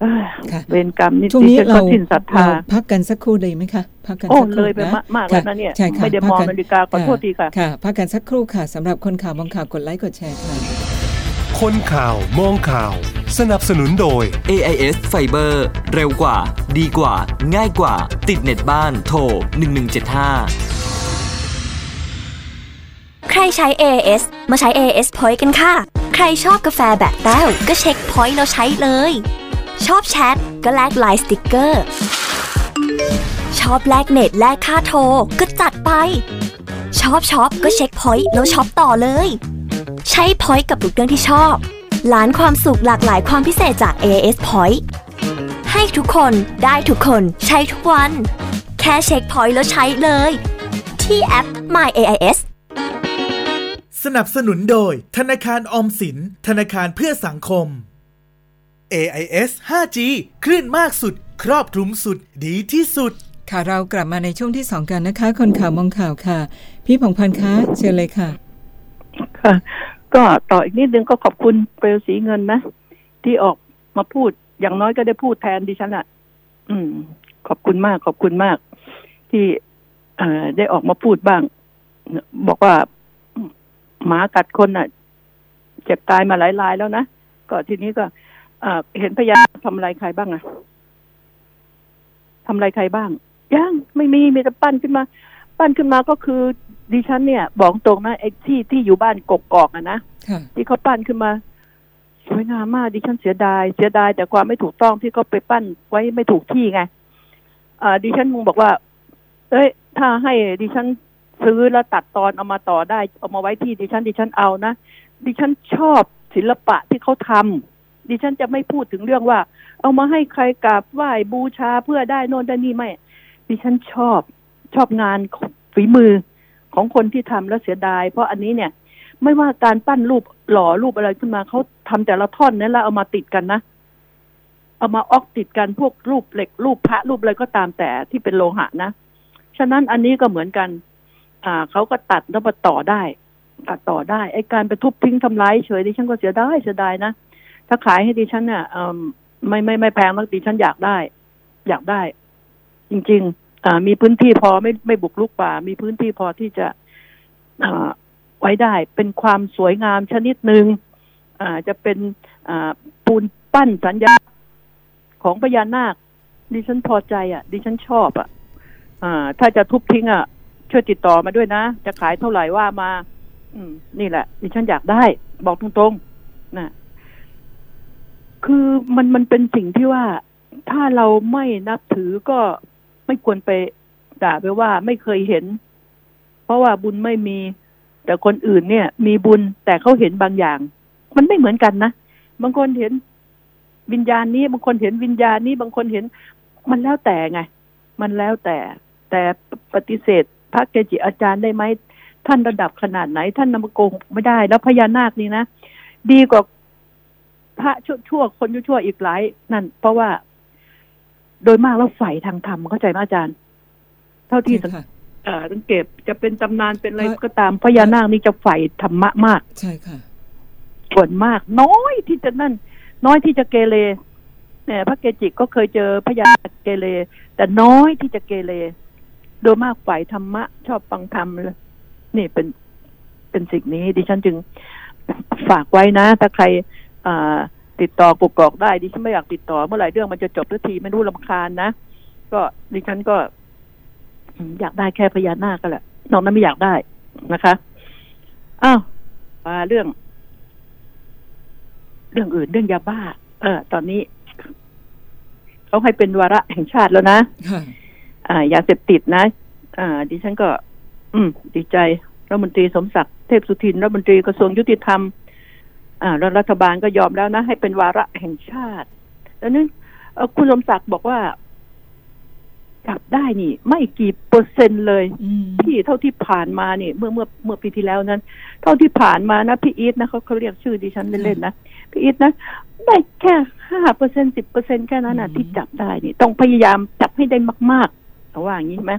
[SPEAKER 2] เอ้ย
[SPEAKER 1] ค่ะ
[SPEAKER 2] เวรกรรมนี่
[SPEAKER 1] ช่วงนี้
[SPEAKER 2] ดิฉั
[SPEAKER 1] เรา
[SPEAKER 2] ก็สิ้นศรัทธา
[SPEAKER 1] เราพักกันสักครู่เลยไหมคะพักกัน
[SPEAKER 2] โอ้
[SPEAKER 1] สักค
[SPEAKER 2] เล
[SPEAKER 1] รู่
[SPEAKER 2] ยไป
[SPEAKER 1] นะ
[SPEAKER 2] มากมากแล้วนะเนี่ย
[SPEAKER 1] ใช่ค่ะ
[SPEAKER 2] ไม่ได้
[SPEAKER 1] พัก
[SPEAKER 2] มอง
[SPEAKER 1] กัน
[SPEAKER 2] นาฬิกาขอโทษทีค่ะ
[SPEAKER 1] ค่ะ พักกันสักครู่ค่ะสำหรับคนข่าวมองข่าวกดไลค์กดแชร์ค่ะ
[SPEAKER 3] คนข่าวมองข่าว สนับสนุนโดย
[SPEAKER 4] AIS Fiber เร็วกว่า ดีกว่า ง่ายกว่า ติดเน็ตบ้านโทร1175
[SPEAKER 5] ใครใช้ AIS มาใช้ AIS Point กันค่ะ ใครชอบกาแฟแบบแต้วก็เช็ค Point แล้วใช้เลย ชอบแชทก็แลกไลน์สติกเกอร์ ชอบแลกเน็ตแลกค่าโทร ก็จัดไป ชอบช็อปก็เช็ค Point แล้วช็อปต่อเลย ใช้ Point กับทุกเรื่องที่ชอบล้านความสุขหลากหลายความพิเศษจาก AIS Point ให้ทุกคนได้ทุกคนใช้ทุกวัน แค่เช็ค Point แล้วใช้เลย ที่แอป My AIS
[SPEAKER 6] สนับสนุนโดย ธนาคารออมสิน ธนาคารเพื่อสังคม AIS 5G คลื่นมากสุด ครอบคลุมสุดดีที่สุด
[SPEAKER 1] ค่ะเรากลับมาในช่วงที่สองกันนะคะ คนข่าวมองข่าวค่ะ พี่ผ่องพันธ์คะเชิญเลยค่ะ
[SPEAKER 2] ค่ะ ก็ต่ออีกนิดนึงก็ขอบคุณเปลวสีเงินนะ ที่ออกมาพูดอย่างน้อยก็ได้พูดแทนดิฉันอะอืม ขอบคุณมาก ขอบคุณมาก ที่เอ่อได้ออกมาพูดบ้าง บอกว่า หมากัดคนอะ เจ็บตายมาหลายรายแล้วนะก็ทีนี้ก็เอ่อเห็นพยานทำอะไรใครบ้างอะทำอะไรใครบ้างยังไม่มีมีแต่ปั้นขึ้นมา ปั้นขึ้นมาก็คือดิฉันเนี่ย บอกตรงนะไอ้ที่ที่อยู่บ้านกกอกอะนะ
[SPEAKER 1] ค่ะ
[SPEAKER 2] ที่เขาปั้นขึ้นมาสวยงามมากดิฉันเสียดาย เสียดายแต่ความไม่ถูกต้องที่เขาไปปั้นไว้ไม่ถูกที่ไงอ่าดิฉันมึงบอกว่า เอ้ย ถ้าให้ดิฉัน ซื้อแล้วตัดตอนเอามาต่อได้ เอามาไว้ที่ดิฉันดิฉันเอานะดิฉันชอบศิลปะที่เขาทำดิฉันจะไม่พูดถึงเรื่องว่า เอามาให้ใครกราบไหว้บูชาเพื่อได้โน่นได้นี่ไม่ ดิฉันชอบชอบงานฝีมือของคนที่ทำแล้วเสียดาย เพราะอันนี้เนี่ย ไม่ว่าการปั้นรูปหล่อรูปอะไรขึ้นมาเขาทำแต่ละท่อนนั้นแล้วเอามาติดกันนะเอามาออกติดกันพวกรูปเหล็กรูปพระรูปอะไรก็ตามแต่ที่เป็นโลหะนะ ฉะนั้นอันนี้ก็เหมือนกัน อ่าเขาก็ตัดแล้วมาต่อได้ ตัดต่อได้ไอ้การไปทุบทิ้งทำลายเฉยดิฉันก็เสียดายเสียดายนะถ้าขายให้ดิฉันเนี่ยไม่ไม่ไม่แพงแล้วดิฉันอยากได้ อยากได้ จริง ๆ อ่า มีพื้นที่พอไม่ไม่บุกลุกป่า มีพื้นที่พอที่จะอ่าไว้ได้เป็นความสวยงามชนิดหนึ่งอ่าจะเป็นอ่าปูนปั้นสัญญาของพญานาคดิฉันพอใจอะ ดิฉันชอบอะ อ่า ถ้าจะทุบทิ้งอะ ช่วยติดต่อมาด้วยนะ จะขายเท่าไหร่ว่ามา อืม นี่แหละดิฉันอยากได้ บอกตรงๆนะคือมันมันเป็นสิ่งที่ว่าถ้าเราไม่นับถือก็ไม่ควรไปด่าไปว่าไม่เคยเห็น เพราะว่าบุญไม่มี แต่คนอื่นเนี่ย มีบุญแต่เขาเห็นบางอย่าง มันไม่เหมือนกันนะบางคนเห็นวิญญาณนี้บางคนเห็นวิญญาณนี้บางคนเห็น มันแล้วแต่ไง มันแล้วแต่ แต่ปฏิเสธ พระเกจิอาจารย์ได้ไหมท่านระดับขนาดไหน ท่านนำมาโกหกไม่ได้ แล้วพญานาคนี่นะดีกว่าพระชั่วๆคนชั่วๆอีกหลายนั่น เพราะว่า โดยมากแล้วฝ่ายทางธรรมเข้าใจไหมอาจารย์ เท่าที่สัง
[SPEAKER 1] ใช่ค่ะ
[SPEAKER 2] เอ่อสังเกตจะเป็นตำนานเป็นอะไร
[SPEAKER 1] เพราะ
[SPEAKER 2] ก็ตามพญานาคนี่จะใฝ่ธรรมะมาก
[SPEAKER 1] ใช่ค่ะ
[SPEAKER 2] ส่วนมาก น้อยที่จะนั่น น้อยที่จะเกเรเนี่ยพระเกจิก็เคยเจอพญานาคเกเรแต่น้อยที่จะเกเร โดยมากฝ่ายธรรมะ ชอบฟังธรรมเลยนี่เป็นเป็นสิ่งนี้ ดิฉันจึงฝากไว้นะ ถ้าใครอติดต่อกกอกได้ ดิฉันไม่อยากติดต่อเมื่อไหร่เรื่องมันจะจบทันทีไม่รู้ลำคาญนะก็ดิฉันก็ อยากได้แค่พญานาคก็แหละนอกนั้นไม่อยากได้นะคะอ้าวมาเรื่อง เรื่องอื่นเรื่องยาบ้า เออ ตอนนี้เขาให้เป็นวาระแห่งชาติแล้วนะ ยาเสพติดนะอ่าดิฉันก็ อืม ดีใจรัฐมนตรีสมศักดิ์เทพสุทินรัฐมนตรีกระทรวงยุติธรรมอ่าแล้วรัฐบาลก็ยอมแล้วนะ ให้เป็นวาระแห่งชาติแล้วนึกเอ่อคุณสมศักดิ์บอกว่าจับได้นี่ ไม่กี่เปอร์เซ็นต์เลย
[SPEAKER 1] อืม
[SPEAKER 2] พี่เท่าที่ผ่านมานี่ เมื่อเมื่อเมื่อปีที่แล้วนั้น เท่าที่ผ่านมานะพี่อีทนะเขาเขาเรียกชื่อดิฉันเล่นๆนะพี่อีทนะได้แค่ห้าเปอร์เซ็นสิบเปอร์เซ็นแค่นั้นนะที่จับได้นี่ ต้องพยายามจับให้ได้มาก ๆ เอาว่าอย่างนี้ใช่ไหม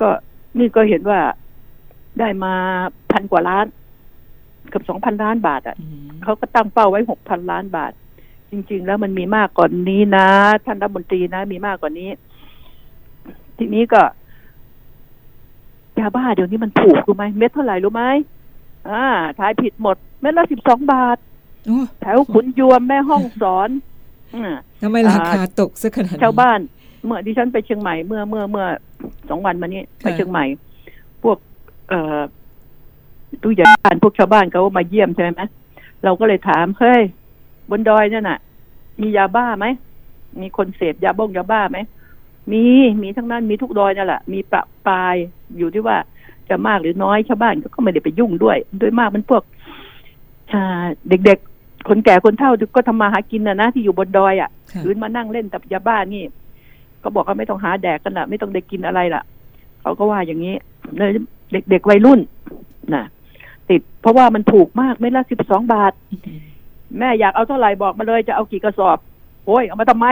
[SPEAKER 2] ก็นี่ก็เห็นว่าได้มาพันกว่าล้านกือบสองพันล้านบาท อะ
[SPEAKER 1] อืม
[SPEAKER 2] เขาก็ตั้งเป้าไว้หกพันล้านบาท จริง ๆ แล้วมันมีมากกว่านนี้นะท่านรัฐมนตรีนะ มีมากกว่านี้ ทีนี้ก็ยาบ้าเดี๋ยวนี้มันถูกรู้ไหมเม็ดเท่าไหร่รู้ไหมอ่าทายผิดหมด เม็ดละสิบสองบาท
[SPEAKER 1] โอ้
[SPEAKER 2] แถวขุนยวมแม่ห้องสอนอืม
[SPEAKER 1] ทำไมราคาตกซะขนาดนี้
[SPEAKER 2] ชาวบ้าน เมื่อดิฉันไปเชียงใหม่เมื่อเมื่อเมื่อสองวันมานี้ไปเชียงใหม่ พวก เอ่อตู้ใหญ่บ้านพวกชาวบ้านเขามาเยี่ยมใช่ไหมเราก็เลยถามเฮ้ยบนดอยนั่นน่ะ มียาบ้าไหมมีคนเสพยาบ้งยาบ้าไหมมีมีทั้งนั้นมีทุกดอยนั่นแหละมีประปรายอยู่ที่ว่าจะมากหรือน้อยชาวบ้านก็ไม่ได้ไปยุ่งด้วย โดยมากมันพวกอ่าเด็กๆ คนแก่คนเฒ่าก็ทำมาหากินนะนะที่อยู่บนดอยอะ
[SPEAKER 1] ค่ะ
[SPEAKER 2] คืนมานั่งเล่นกับยาบ้านี่ ก็บอกว่าไม่ต้องหาแดกกันละไม่ต้องได้กินอะไรล่ะเขาก็ว่าอย่างนี้เลยเด็กๆวัยรุ่นนะติด เพราะว่ามันถูกมากไม่ละสิบสองบาท แม่อยากเอาเท่าไหร่บอกมาเลยจะเอากี่กระสอบโอ้ยเอามาทำไม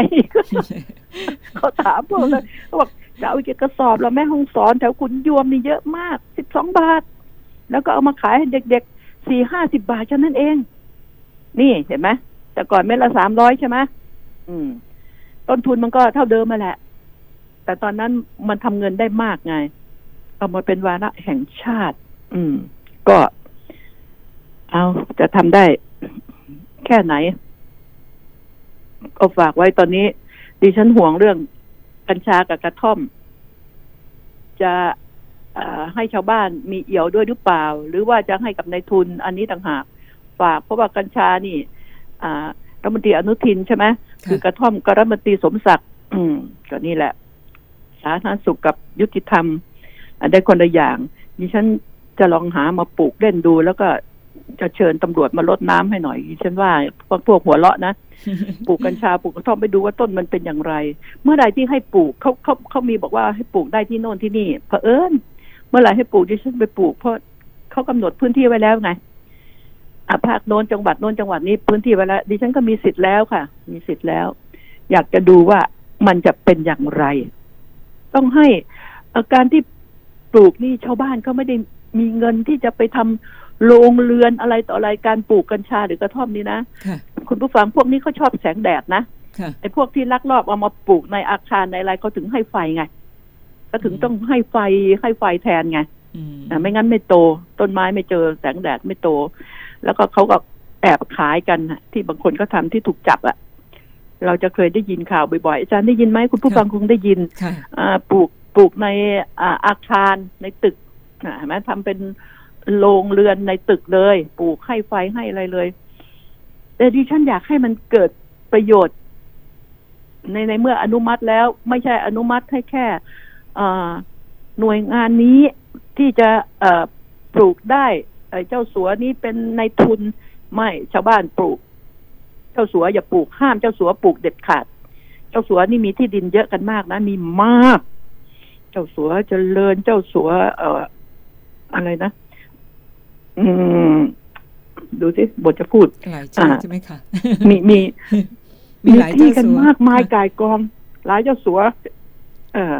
[SPEAKER 2] เขาถามพวกเลยเขาบอกจะเอากี่กระสอบแล้วแม่ห้องสอนแถวขุนยวมนี่เยอะมากสิบสองบาท แล้วก็เอามาขายให้เด็กๆสี่ห้าสิบาทแค่นั้นเอง นี่เห็นไหมแต่ก่อนเม็ดละสามร้อยใช่ไหมอืม ต้นทุนมันก็เท่าเดิมมาแหละ แต่ตอนนั้นมันทำเงินได้มากไง เอามาเป็นวาระแห่งชาติ อืม ก็ เอาจะทำได้ แค่ไหนก็ฝากไว้ตอนนี้ ดิฉันห่วงเรื่องกัญชากับกระท่อม จะอ่อให้ชาวบ้านมีเอี่ยวด้วยหรือเปล่า หรือว่าจะให้กับนายทุนอันนี้ต่างหาก ฝากเพราะว่ากัญชานี่ อ่ารัฐมนตรีอนุทินใช่ไหม คือกระท่อมกรัฐมนตรีสมศักดิ์อืมก็นี่แหละ สาธารณสุขกับยุติธรรมอะได้คนละอย่างดิฉันจะลองหามาปลูกเล่นดู แล้วก็จะเชิญตำรวจมาลดน้ำให้หน่อยดิฉันว่าพวกพวกหัวเราะนะปลูกกัญชาปลูกกระท่อมไปดูว่าต้นมันเป็นอย่างไร เมื่อใดที่ให้ปลูกเขาเขาเขามีบอกว่าให้ปลูกได้ที่โน่นที่นี่เผอิญเมื่อไหร่ให้ปลูกดิฉันไปปลูกเพราะเขากำหนดพื้นที่ไว้แล้วไงอะ ภาคโน้นจังหวัดโน้นจังหวัดนี้พื้นที่ไว้แล้วดิฉันก็มีสิทธิ์แล้วค่ะ มีสิทธิ์แล้ว อยากจะดูว่ามันจะเป็นอย่างไร ต้องให้เอ่อการที่ปลูกนี่ชาวบ้านเขาไม่ได้มีเงินที่จะไปทำโรงเรือนอะไรต่ออะไรการปลูกกัญชาหรือกระท่อมนี่นะ
[SPEAKER 1] ค่ะ
[SPEAKER 2] คุณผู้ฟังพวกนี้เขาชอบแสงแดดนะ
[SPEAKER 1] ค่ะ
[SPEAKER 2] ไอ้พวกที่ลักลอบเอามาปลูกในอาคารในอะไรเขาถึงให้ไฟไงก็ถึงต้องให้ไฟให้ไฟแทนไง
[SPEAKER 1] อืม
[SPEAKER 2] อะไม่งั้นไม่โต ต้นไม้ไม่เจอแสงแดดไม่โต แล้วก็เขาก็แอบขายกันน่ะที่บางคนก็ทำที่ถูกจับอะเราจะเคยได้ยินข่าวบ่อยๆอาจารย์ได้ยินไหมคุณผู้ฟังคงได้ยิน
[SPEAKER 1] ค่ะ
[SPEAKER 2] อ่าปลูกปลูกในอ่าอาคารในตึกอ่าเห็นไหมทำเป็นโรงเรือนในตึกเลย ปลูกให้ไฟให้อะไรเลย แต่ดิฉันอยากให้มันเกิดประโยชน์ ในในเมื่ออนุมัติแล้ว ไม่ใช่อนุมัติให้แค่อ่าหน่วยงานนี้ที่จะเอ่อปลูกได้ไอ้ เจ้าสัวนี้เป็นในทุนไม่ชาวบ้านปลูก เจ้าสัวอย่าปลูกห้ามเจ้าสัวปลูกเด็ดขาด เจ้าสัวนี่มีที่ดินเยอะกันมากนะมีมาก เจ้าสัวเจริญเจ้าสัว เอ่อ อะไรนะอืม ดูสิบทจะพูด
[SPEAKER 1] หลายชื่อ
[SPEAKER 2] อ่า
[SPEAKER 1] ใช่ไหมคะ
[SPEAKER 2] มีมี
[SPEAKER 1] มีหลาย
[SPEAKER 2] ที่
[SPEAKER 1] เจ้า
[SPEAKER 2] กัน
[SPEAKER 1] สัว
[SPEAKER 2] มากมาย
[SPEAKER 1] ค่ะ
[SPEAKER 2] กายกอง หลายเจ้าสัว เออ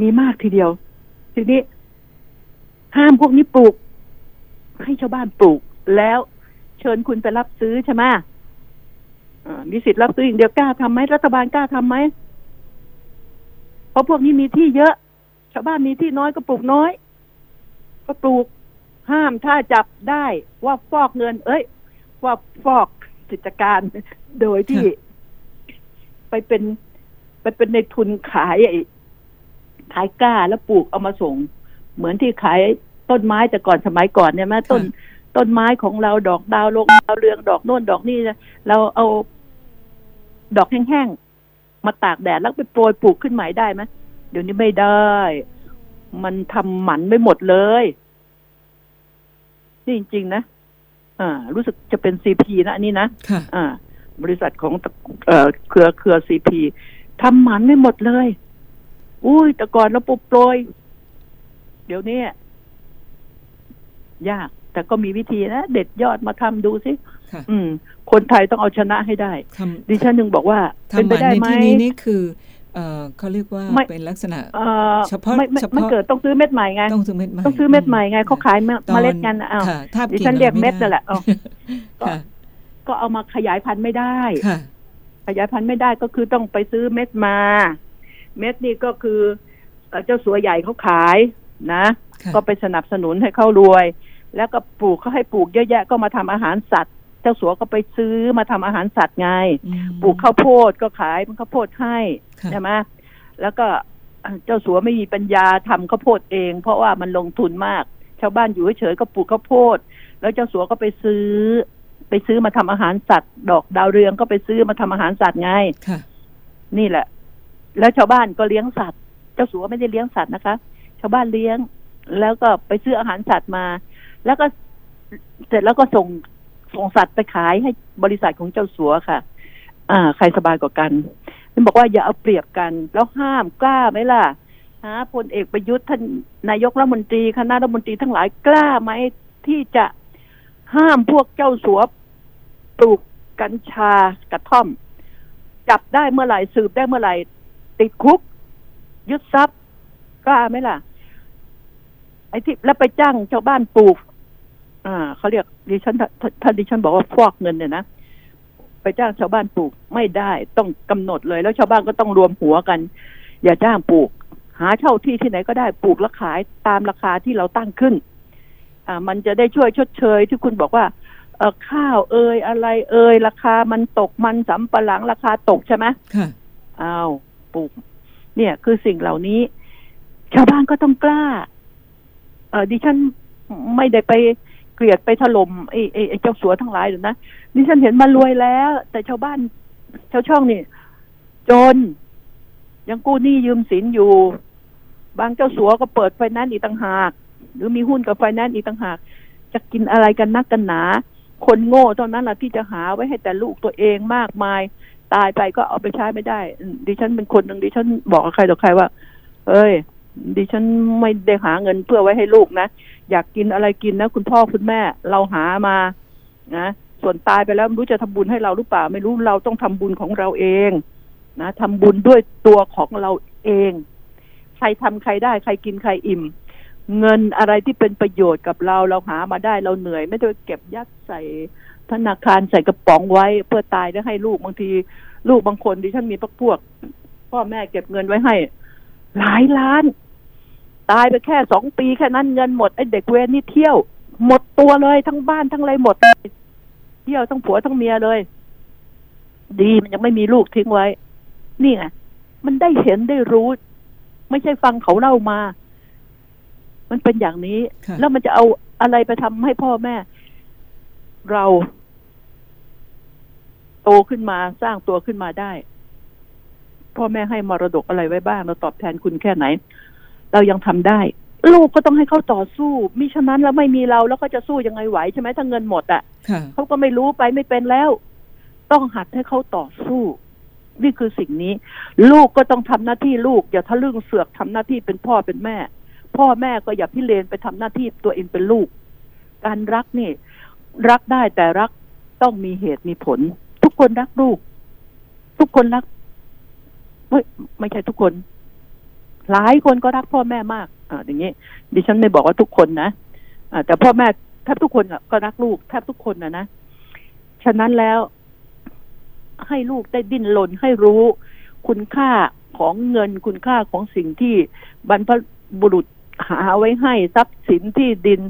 [SPEAKER 2] มีมากทีเดียว ทีนี้ห้ามพวกนี้ปลูก ให้ชาวบ้านปลูกแล้วเชิญคุณไปรับซื้อใช่ไหมอ่ามีสิทธิ์รับซื้ออย่างเดียวกล้าทำไหมรัฐบาลกล้าทำไหมเพราะพวกนี้มีที่เยอะ ชาวบ้านมีที่น้อยก็ปลูกน้อย ก็ปลูกห้ามถ้าจับได้ว่าฟอกเงิน เอ้ย ว่าฟอกกิจการโดยที่ ไปเป็นไปเป็นในทุนขายไอ้ขายกล้าแล้วปลูกเอามาส่ง เหมือนที่ขาย ต้นไม้แต่ก่อนสมัยก่อนเนี่ยแม่ต้นต้นไม้ของเราดอกดาวลงดาวเรืองดอกโน่นดอกนี่นะเราเอาดอกแห้งๆมาตากแดดแล้วไปโปรยปลูกขึ้นใหม่ได้ไหมเดี๋ยวนี้ไม่ได้ มันทำหมันไม่หมดเลยนี่จริงๆนะอ่า รู้สึกจะเป็นซีพีนะอันนี้นะ
[SPEAKER 1] ค่ะ
[SPEAKER 2] อ่า บริษัทของตระเอ่อเครือเครือซีพีทำหมันไม่หมดเลย อุ้ยแต่ก่อนเราปลูกโปรยเดี๋ยวนี้ ยาก แต่ก็มีวิธีนะ เด็ดยอดมาทำดูสิ
[SPEAKER 1] ค่ะ
[SPEAKER 2] อืม คนไทยต้องเอาชนะให้ได้
[SPEAKER 1] ทำ
[SPEAKER 2] ดิฉันยังบอกว่า เป็น
[SPEAKER 1] ทำห
[SPEAKER 2] ไป
[SPEAKER 1] มัน
[SPEAKER 2] ได้
[SPEAKER 1] ใน
[SPEAKER 2] ไหม
[SPEAKER 1] ที่นี้นี่คือเอ่อเขาเรียกว่า
[SPEAKER 2] ไม่
[SPEAKER 1] เป็นลักษณะ
[SPEAKER 2] เอ่อ
[SPEAKER 1] เฉพาะ
[SPEAKER 2] ไม่ไม่
[SPEAKER 1] เฉพาะ
[SPEAKER 2] ไม่เกิดต้องซื้อเม็ดใหม่ไง
[SPEAKER 1] ต้องซื้อเม็ดใหม่
[SPEAKER 2] ต้องซื้อเม็ดใหม่ไงเขาขายเม
[SPEAKER 1] ตอน
[SPEAKER 2] เมล็ดกันอ้าว
[SPEAKER 1] ค่ะถ้า
[SPEAKER 2] ดิ
[SPEAKER 1] กิ่ง
[SPEAKER 2] ฉันเรียก
[SPEAKER 1] อาไเม็
[SPEAKER 2] ดนั่นแหละเอาก็
[SPEAKER 1] ค่ะ
[SPEAKER 2] ก็เอามาขยายพันธุ์ไม่ได้
[SPEAKER 1] ค่ะ
[SPEAKER 2] ขยายพันธุ์ไม่ได้ก็คือต้องไปซื้อเม็ดมา เม็ดนี่ก็คือเอ่อเจ้าสัวใหญ่เขาขายนะ
[SPEAKER 1] ค่ะ
[SPEAKER 2] ก็ไปสนับสนุนให้เขารวย แล้วก็ปลูกเขาให้ปลูกเยอะแยะก็มาทำอาหารสัตว์ เจ้าสัวก็ไปซื้อมาทำอาหารสัตว์ไง
[SPEAKER 1] อืม
[SPEAKER 2] ปลูกข้าวโพดก็ขายมันข้าวโพดให้
[SPEAKER 1] ค่ะ
[SPEAKER 2] ใช่ไหมแล้วก็เอ่อเจ้าสัวไม่มีปัญญาทำข้าวโพดเอง เพราะว่ามันลงทุนมาก ชาวบ้านอยู่เฉยๆก็ปลูกข้าวโพด แล้วเจ้าสัวก็ไปซื้อ ไปซื้อมาทำอาหารสัตว์ ดอกดาวเรืองก็ไปซื้อมาทำอาหารสัตว์ไง
[SPEAKER 1] ค่ะ
[SPEAKER 2] นี่แหละ แล้วชาวบ้านก็เลี้ยงสัตว์ เจ้าสัวไม่ได้เลี้ยงสัตว์นะคะ ชาวบ้านเลี้ยง แล้วก็ไปซื้ออาหารสัตว์มา แล้วก็เสร็จแล้วก็ส่งส่งสัตว์ไปขายให้บริษัทของเจ้าสัวค่ะ อ่า ใครสบายกว่ากันมันบอกว่าอย่าเอาเปรียบกัน แล้วห้ามกล้าไหมล่ะฮะพลเอกประยุทธ์ท่านนายกรัฐมนตรีคณะรัฐมนตรีทั้งหลายกล้าไหมที่จะห้ามพวกเจ้าสัวปลูกกัญชากระท่อม จับได้เมื่อไหร่สืบได้เมื่อไหร่ ติดคุก ยึดทรัพย์กล้าไหมล่ะ ไอ้ที่แล้วไปจ้างชาวบ้านปลูก อ่าเขาเรียกดิฉันถ้าถ้าดิฉันบอกว่าฟอกเงินเนี่ยนะไปจ้างชาวบ้านปลูกไม่ได้ต้องกำหนดเลย แล้วชาวบ้านก็ต้องรวมหัวกัน อย่าจ้างปลูก หาเช่าที่ที่ไหนก็ได้ปลูกแล้วขายตามราคาที่เราตั้งขึ้น อ่า มันจะได้ช่วยชดเชยที่คุณบอกว่าเออข้าวเอ่ยอะไรเอ่ยราคามันตกมันสำปะหลังราคาตกใช่ไหม
[SPEAKER 1] ค่ะ
[SPEAKER 2] อ้าวปลูก เนี่ยคือสิ่งเหล่านี้ ชาวบ้านก็ต้องกล้า เออดิฉันไม่ได้ไป เกลียดไปถล่มไอ้ไอ้เจ้าสัวทั้งหลายหรอนะดิฉันเห็นมารวยแล้ว แต่ชาวบ้าน ชาวช่องนี่จน ยังกู้หนี้ยืมสินอยู่ บางเจ้าสัวก็เปิดไฟแนนซ์อีกต่างหาก หรือมีหุ้นกับไฟแนนซ์อีกต่างหาก จะกินอะไรกันนักกันหนา คนโง่เท่านั้นแหละที่จะหาไว้ให้แต่ลูกตัวเองมากมาย ตายไปก็เอาไปใช้ไม่ได้ ดิฉันเป็นคนหนึ่งดิฉันบอกกับใครต่อใครว่าเอ้ย ดิฉันไม่ได้หาเงินเพื่อไว้ให้ลูกนะ อยากกินอะไรกินนะ คุณพ่อคุณแม่เราหามานะส่วนตายไปแล้วไม่รู้จะทำบุญให้เราหรือเปล่า ไม่รู้เราต้องทำบุญของเราเองนะทำบุญด้วยตัวของเราเอง ใครทำใครได้ ใครกินใครอิ่ม เงินอะไรที่เป็นประโยชน์กับเราเราหามาได้เราเหนื่อย ไม่ได้เก็บยัดใส่ธนาคารใส่กระป๋องไว้เพื่อตายแล้วให้ลูกบางที ลูกบางคนดิฉันมีพวกพวก พ่อแม่เก็บเงินไว้ให้ หลายล้าน ตายไปแค่สองปีแค่นั้นเงินหมดไอ้เด็กเวรนี่เที่ยว หมดตัวเลยทั้งบ้านทั้งอะไรหมด เที่ยวทั้งผัวทั้งเมียเลย ดีมันยังไม่มีลูกทิ้งไว้ นี่ไงมันได้เห็นได้รู้ ไม่ใช่ฟังเขาเล่ามา มันเป็นอย่างนี้
[SPEAKER 1] ค่ะ
[SPEAKER 2] แล้วมันจะเอาอะไรไปทำให้พ่อแม่ เราโตขึ้นมาสร้างตัวขึ้นมาได้ พ่อแม่ให้มรดกอะไรไว้บ้าง เราตอบแทนคุณแค่ไหน เรายังทำได้ ลูกก็ต้องให้เขาต่อสู้มิฉะนั้นแล้วไม่มีเราแล้วเขาจะสู้ยังไงไหวใช่ไหมถ้าเงินหมดอะ่ะ
[SPEAKER 1] ค่ะ
[SPEAKER 2] เขาก็ไม่รู้ไปไม่เป็นแล้ว ต้องหัดให้เขาต่อสู้ นี่คือสิ่งนี้ ลูกก็ต้องทำหน้าที่ลูกอย่าทะลึ่งเสือกทำหน้าที่เป็นพ่อเป็นแม่ พ่อแม่ก็อย่าพิเรนไปทำหน้าที่ตัวเองเป็นลูก การรักนี่ รักได้แต่รักต้องมีเหตุมีผล ทุกคนรักลูก ทุกคนรักเฮ้ยไม่ใช่ทุกคน หลายคนก็รักพ่อแม่มากอ่าอย่างนี้ ดิฉันไม่บอกว่าทุกคนนะอ่าแต่พ่อแม่แทบทุกคนก็รักลูกแทบทุกคนนะนะฉะนั้นแล้วให้ลูกได้ดิ้นรนให้รู้ คุณค่าของเงินคุณค่าของสิ่งที่บรรพบุรุษหาไว้ให้ทรัพย์สินที่ดิน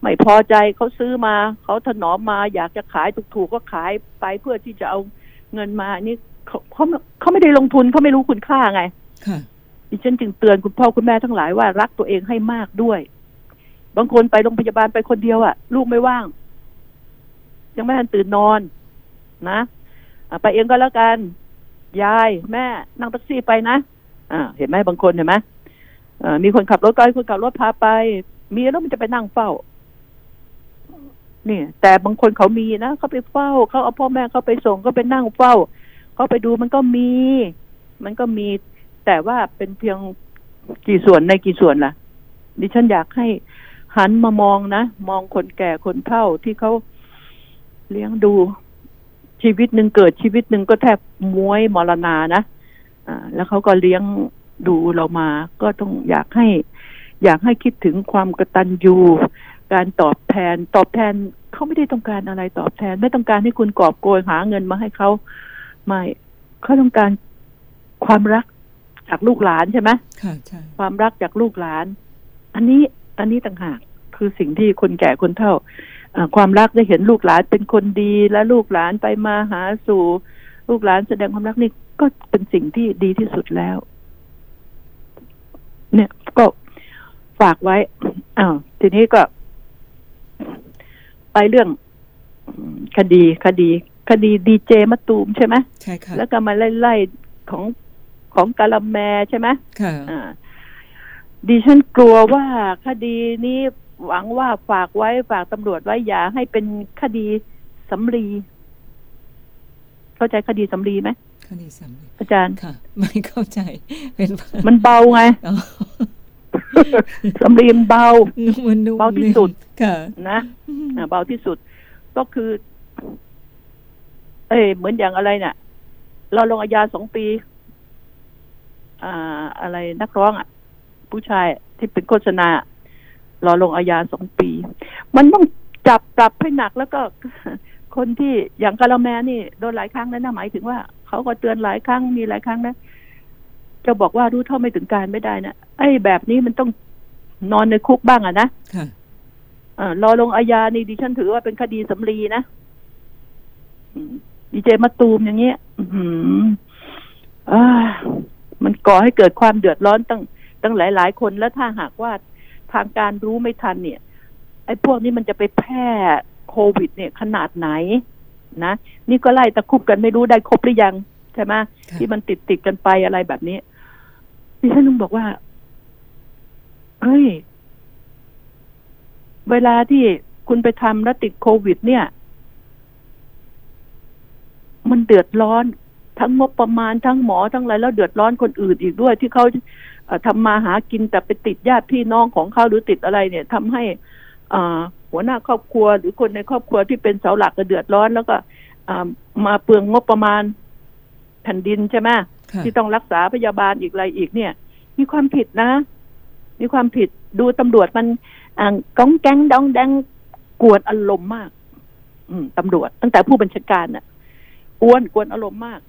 [SPEAKER 2] ไม่พอใจเขาซื้อมาเขาถนอมมา อยากจะขายถูกๆก็ขายไปเพื่อที่จะเอาเงินมานี่เขาเขาเขาไม่ได้ลงทุนเขาไม่รู้คุณค่าไง ดิฉันจึงเตือนคุณพ่อคุณแม่ทั้งหลายว่ารักตัวเองให้มากด้วย บางคนไปโรงพยาบาลไปคนเดียวอะ่ะ ลูกไม่ว่าง ยังไม่ทันตื่นนอน นะอไปเองก็แล้วกัน ยายแม่นั่งแท็กซี่ไปนะอ่า เห็นไหมบางคนเห็นไหมมีคนขับรถก็ให้คนขับรถพาไป มีแล้วมันจะไปนั่งเฝ้านี่แต่บางคนเขามีนะเขาไปเฝ้าเขาเอาพ่อแม่เขาไปส่งเขาไปนั่งเฝ้าเขาไปดูมันก็มี มันก็มี แต่ว่าเป็นเพียงกี่ส่วนในกี่ส่วนล่ะ ดิฉันอยากให้หันมามองนะ มองคนแก่คนเฒ่าที่เขาเลี้ยงดูชีวิตหนึ่งเกิดชีวิตหนึ่งก็แทบม้วยมรณานะอ่าแล้วเขาก็เลี้ยงดูเรามา ก็ต้องอยากให้ อยากให้คิดถึงความกตัญญูการตอบแทน ตอบแทนเขาไม่ได้ต้องการอะไรตอบแทน ไม่ต้องการให้คุณกอบโกยหาเงินมาให้เขาไม่เขาต้องการความรัก จากลูกหลานใช่ไหม
[SPEAKER 1] ค่ะใช่
[SPEAKER 2] ความรักจากลูกหลาน อันนี้อันนี้ต่างหากคือสิ่งที่คนแก่คนเฒ่าอ่าความรักได้เห็นลูกหลานเป็นคนดีและลูกหลานไปมาหาสู่ ลูกหลานแสดงความรักนี่ก็เป็นสิ่งที่ดีที่สุดแล้ว เนี่ยก็ฝากไว้อ้าวทีนี้ก็ ไปเรื่องอืมคดีคดี คดีดีเจมะตูมใช่ไหม
[SPEAKER 1] ใช่ค่ะ
[SPEAKER 2] แล้วก็มาไล่ๆของ ของกาลาแมใช่ไหม
[SPEAKER 1] ค่ะ
[SPEAKER 2] อ่าดิฉันกลัวว่าคดีนี้หวังว่าฝากไว้ฝากตำรวจไว้อย่าให้เป็นคดีสำลีเข้าใจคดีสำลีไหม
[SPEAKER 1] คดีสำเร็จ
[SPEAKER 2] อาจารย์
[SPEAKER 1] ค่ะ ไม่เข้าใจเป็น
[SPEAKER 2] มันเบาไง
[SPEAKER 1] อ๋อ
[SPEAKER 2] สำลีมันเบา
[SPEAKER 1] มันนุ่ม
[SPEAKER 2] เบาที่สุด
[SPEAKER 1] ค่ะ
[SPEAKER 2] นะอ่าเบาที่สุด ก็คือ เอ้ยเหมือนอย่างอะไรเนี่ยเราลงอาญาสองปี อ่าอะไรนักร้องอะ ผู้ชายที่เป็นโฆษณารอลงอาญาสองปี มันต้องจับปรับให้หนักแล้วก็คนที่อย่างกาละแมนี่โดนหลายครั้งนะนะหมายถึงว่าเขาก็เตือนหลายครั้งมีหลายครั้งนะจะบอกว่ารู้เท่าไม่ถึงการไม่ได้นะไอ้แบบนี้มันต้องนอนในคุกบ้างอะนะ
[SPEAKER 1] ค่ะ
[SPEAKER 2] เออรอลงอาญานี่ดิฉันถือว่าเป็นคดีสำลีนะอืมดีเจมาตูมอย่างเงี้ย อือหืออ่า มันก่อให้เกิดความเดือดร้อนตั้งตั้งหลาย ๆ คนแล้วถ้าหากว่าทางการรู้ไม่ทันเนี่ยไอ้พวกนี้มันจะไปแพร่โควิด เนี่ยขนาดไหนนะนี่ก็ไล่ตะคุบกันไม่รู้ได้ครบหรือยังใช่ไหม
[SPEAKER 1] ค่ะ
[SPEAKER 2] ที่มันติดติดๆกันไปอะไรแบบนี้ดิฉันลุงบอกว่าเฮ้ย เวลาที่คุณไปทำแล้วติดโควิด เนี่ย มันเดือดร้อน ทั้งงบประมาณทั้งหมอทั้งอะไรแล้วเดือดร้อนคนอื่นอีกด้วย ที่เขาเอ่อทำมาหากินแต่ไปติดญาติพี่น้องของเขาหรือติดอะไรเนี่ยทำให้อ่าหัวหน้าครอบครัว หรือคนในครอบครัวที่เป็นเสาหลักก็เดือดร้อนแล้วก็อ่ามาเปลืองงบประมาณแผ่นดินใช่ไหม
[SPEAKER 1] ค่ะ
[SPEAKER 2] ที่ต้องรักษาพยาบาลอีกอะไรอีกเนี่ย มีความผิดนะ มีความผิดดูตำรวจมันอ่าก้องแก๊งดองแดงกวนอารมณ์มาก อืมตำรวจ ตั้งแต่ผู้บัญชาการน่ะกวนกวนอารมณ์มาก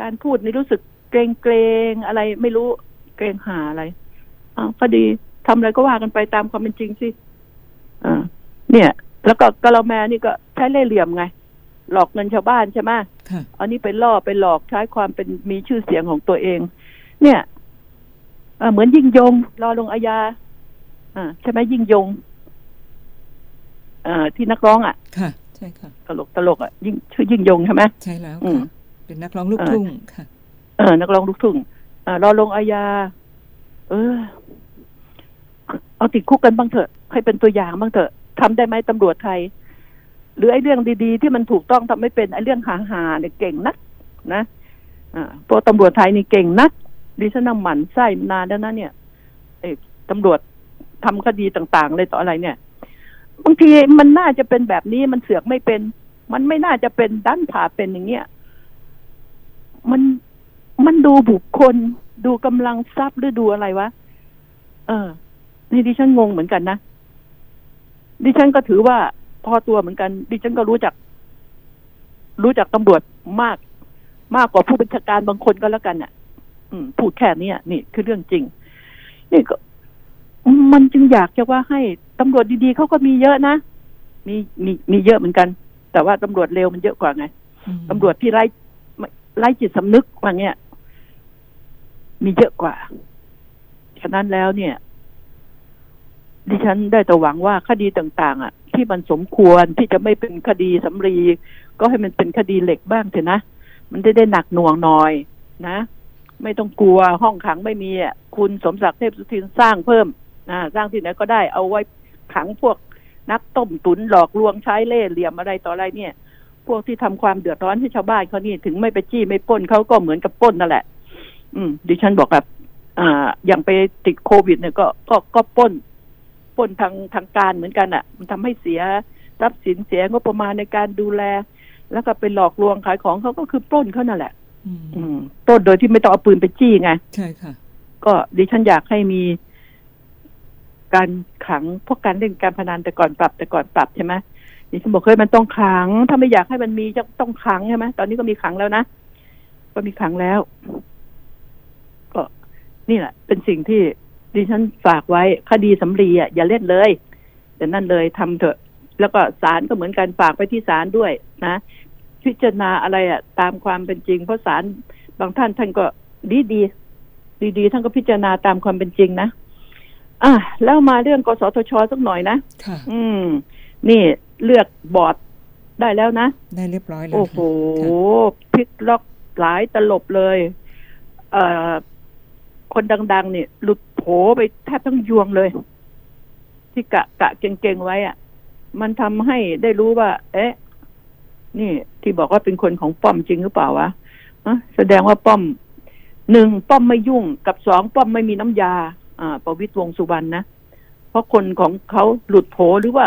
[SPEAKER 2] การพูดนี่รู้สึกเกรงเกรงๆอะไรไม่รู้เกรงหาอะไรอ้าวก็ดีทำอะไรก็ว่ากันไปตามความเป็นจริงสิอ่าเนี่ย แล้วก็กะละแมนี่ก็ใช้เล่ห์เหลี่ยมไง หลอกเงินชาวบ้านใช่ไหม
[SPEAKER 1] ค่ะ
[SPEAKER 2] อันนี้ไปล่อไปหลอกใช้ความเป็นมีชื่อเสียงของตัวเอง เนี่ยเอ่อเหมือนยิ่งยง รอลงอาญาอ่าใช่ไหมยิ่งยงอ่าที่นักร้องอะ
[SPEAKER 1] ค่ะ ใช่ค่ะ
[SPEAKER 2] ตลกตลกอะ ยิ่งชื่อยิ่งยงใช่ไหม
[SPEAKER 1] ใช่แล้ว
[SPEAKER 2] อืม
[SPEAKER 1] ค่ะ เป็นนักร้องลูกทุ่งค่ะ
[SPEAKER 2] เออนักร้องลูกทุ่งอ่ารอลงอาญา เออ เอาติดคุกกันบ้างเถอะ ให้เป็นตัวอย่างบ้างเถอะทำได้ไหมตำรวจไทย หรือไอ้เรื่องดีๆ ที่มันถูกต้องทำไม่เป็นไอ้เรื่องหาหาๆเนี่ยเก่งนัก นะอ่าพวกตำรวจไทยนี่เก่งนักดิฉันนำหมันไส้มานานแล้วนะเนี่ยเอกตำรวจทำคดีต่างๆเลยต่ออะไรเนี่ยบางทีมันน่าจะเป็นแบบนี้มันเสือกไม่เป็น มันไม่น่าจะเป็นด้านผ่าเป็นอย่างเงี้ย มันมันดูบุคคล ดูกำลังทรัพย์หรือดูอะไรวะ เออ นี่ดิฉันงงเหมือนกันนะ ดิฉันก็ถือว่าพอตัวเหมือนกัน ดิฉันก็รู้จัก รู้จักตำรวจมาก มากกว่าผู้บัญชาการบางคนก็แล้วกันน่ะ อืม พูดแค่เนี้ยนี่คือเรื่องจริง นี่ก็ มันจึงอยากจะว่าให้ตำรวจดีๆเขาก็มีเยอะนะมีมีมีเยอะเหมือนกัน แต่ว่าตำรวจเร็วมันเยอะกว่าไง
[SPEAKER 1] อืม
[SPEAKER 2] ตำรวจที่ไร้ ไม่ไร้จิตสำนึกว่าเงี้ยมีเยอะกว่า ฉะนั้นแล้วเนี่ย ดิฉันได้แต่หวังว่าคดีต่าง ๆ อะ ที่มันสมควรที่จะไม่เป็นคดีสำรี ก็ให้มันเป็นคดีเหล็กบ้างเถอะนะ มันได้ได้หนักหน่วงหน่อยนะ ไม่ต้องกลัวห้องขังไม่มีอะคุณสมศักดิ์เทพสุทินสร้างเพิ่มอ่าสร้างที่ไหนก็ได้เอาไว้ขังพวกนักต้มตุนหลอกลวงใช้เล่ห์เหลี่ยมอะไรต่ออะไรเนี่ย พวกที่ทำความเดือดร้อนให้ชาวบ้านเขานี่ถึงไม่ไปจี้ไม่ปล้นเขาก็เหมือนกับปล้นนั่นแหละ อืม ดิฉันบอกแบบอ่า อย่างไปติดโควิด เนี่ยก็ก็ก็ปล้นปล้นทางทางการเหมือนกันอะ มันทำให้เสียทรัพย์สินเสียงบประมาณในการดูแล แล้วก็ไปหลอกลวงขายของเขาก็คือปล้นเขานั่นแหละ
[SPEAKER 1] ออืม
[SPEAKER 2] อืมต้นโดยที่ไม่ต้องเอาปืนไปจี้ไง
[SPEAKER 1] ใช่ค่ะ
[SPEAKER 2] ก็ดิฉันอยากให้มีการขังพวกการเล่นการพนันแต่ก่อนปรับแต่ก่อนปรับใช่ไหม ดิฉันบอกเฮ้ยมันต้องขัง ถ้าไม่อยากให้มันมีจะต้องขังใช่ไหมตอนนี้ก็มีขังแล้วนะก็มีขังแล้ว ก็นี่แหละ เป็นสิ่งที่ดิฉันฝากไว้คดีสำลีอะอย่าเล่นเลยแต่นั่นเลยทำเถอะ แล้วก็ศาลก็เหมือนกันฝากไปที่ศาลด้วยนะ พิจารณาอะไรอะ ตามความเป็นจริง เพราะศาลบางท่านท่านก็ดีดีๆดีๆท่านก็พิจารณาตามความเป็นจริงนะอะแล้วมาเรื่องกสทชสักหน่อยนะ
[SPEAKER 1] ค่ะ
[SPEAKER 2] อืม นี่เลือกบอร์ดได้แล้วนะ
[SPEAKER 1] ได้เรียบร้อยแล้ว
[SPEAKER 2] โอ้โห
[SPEAKER 1] ค่ะ
[SPEAKER 2] พลิกล็อกหลายตลบเลย เอ่อ คนดัง ๆ เนี่ย หลุดโผไปแทบทั้งยวงเลย ที่กะกะเก่งๆไว้อะมันทำให้ได้รู้ว่า เอ๊ะ นี่ที่บอกว่าเป็นคนของป้อมจริงหรือเปล่าวะฮะแสดงว่าป้อมหนึ่งป้อมไม่ยุ่งกับสองป้อมไม่มีน้ำยา อ่า ประวิตรวงษ์สุวรรณนะเพราะคนของเขาหลุดโผหรือว่า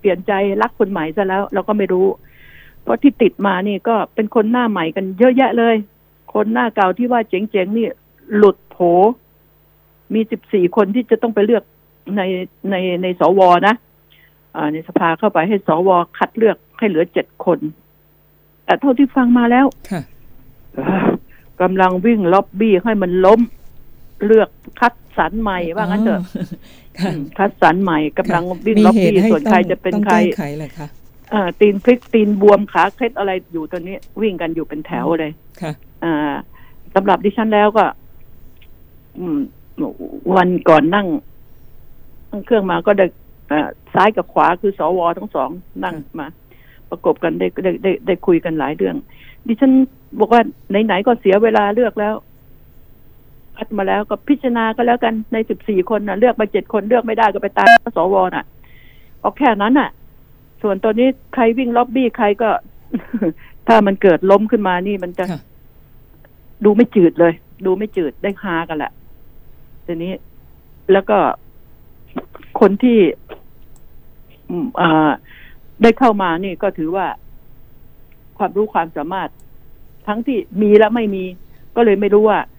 [SPEAKER 2] เปลี่ยนใจรักคนใหม่ซะแล้ว เราก็ไม่รู้ เพราะที่ติดมานี่ก็เป็นคนหน้าใหม่กันเยอะแยะเลย คนหน้าเก่าที่ว่าเจ๋งๆนี่หลุดโผ มีสิบสี่คนที่จะต้องไปเลือกในในในสวนะอ่าในสภาเข้าไปให้สวคัดเลือกให้เหลือเจ็ดคน แต่เท่าที่ฟังมาแล้ว
[SPEAKER 1] ค่ะ
[SPEAKER 2] เอ่อกำลังวิ่งล็อบบี้ให้มันล้ม เลือกคัดสรรใหม่ว่างั้นเถอะ
[SPEAKER 1] ค่ะ
[SPEAKER 2] อืมคัดสรรใหม่กำลังวิ่ง
[SPEAKER 1] มี
[SPEAKER 2] ล็อบ
[SPEAKER 1] เหตุ
[SPEAKER 2] บี้
[SPEAKER 1] ให้
[SPEAKER 2] ส่วน
[SPEAKER 1] ต้
[SPEAKER 2] ใคร
[SPEAKER 1] อง
[SPEAKER 2] จะเป็น
[SPEAKER 1] ต้อง
[SPEAKER 2] ใคร
[SPEAKER 1] แก้ไขเลยค่ะ
[SPEAKER 2] อ่าตีนพลิกตีนบวมขาเคล็ดอะไรอยู่ตอนนี้ วิ่งกันอยู่เป็นแถวเลย
[SPEAKER 1] ค่ะ
[SPEAKER 2] อ่าสำหรับดิฉันแล้วก็อืมวันก่อนนั่งนั่งเครื่องมาก็ได้อ่าซ้ายกับขวาคือสวทั้งสองนั่ง
[SPEAKER 1] ค่ะ
[SPEAKER 2] มา ประกบกันได้ได้ได้ได้คุยกันหลายเรื่อง ดิฉันบอกว่าไหนๆก็เสียเวลาเลือกแล้ว คัดมาแล้วก็พิจารณาก็แล้วกันในสิบสี่คนนะเลือกมาเจ็ดคนเลือกไม่ได้ก็ไปตามสวน่ะเอาแค่นั้นน่ะ ส่วนตอนนี้ใครวิ่งล็อบบี้ใครก็ ถ้ามันเกิดล้มขึ้นมานี่มันจะ
[SPEAKER 1] ค่ะ
[SPEAKER 2] ดูไม่จืดเลย ดูไม่จืดได้ฮากันแหละทีนี้แล้วก็คนที่อืมอ่าได้เข้ามานี่ก็ถือว่าความรู้ความสามารถ ทั้งที่มีและไม่มี ก็เลยไม่รู้ว่าอ่า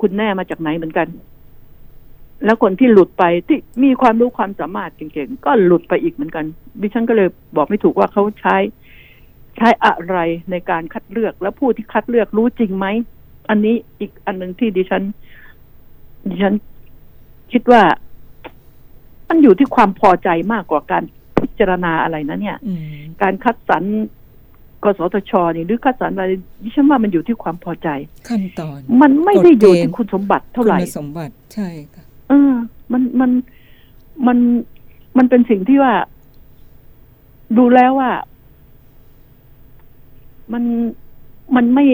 [SPEAKER 2] คุณแน่มาจากไหนเหมือนกัน แล้วคนที่หลุดไปที่มีความรู้ความสามารถเก่งๆก็หลุดไปอีกเหมือนกัน ดิฉันก็เลยบอกไม่ถูกว่าเขาใช้ใช้อะไรในการคัดเลือกแล้วผู้ที่คัดเลือกรู้จริงไหมอันนี้อีกอันหนึ่งที่ดิฉัน ดิฉันคิดว่ามันอยู่ที่ความพอใจมากกว่าการพิจารณาอะไรนะเนี่ย
[SPEAKER 1] อืม
[SPEAKER 2] การคัดสรร กสทชนี่หรือคัดสรรอะไรดิฉันว่ามันอยู่ที่ความพอใจ
[SPEAKER 1] ขั้นตอน
[SPEAKER 2] มันไม่ได้อยู่
[SPEAKER 1] กฎเกณฑ์
[SPEAKER 2] ที่คุณสมบัติเท่าไหร่
[SPEAKER 1] คุณสมบัติใช่ค่ะ
[SPEAKER 2] เออ มันมันมันมันเป็นสิ่งที่ว่า ดูแล้วว่า มันมันไม่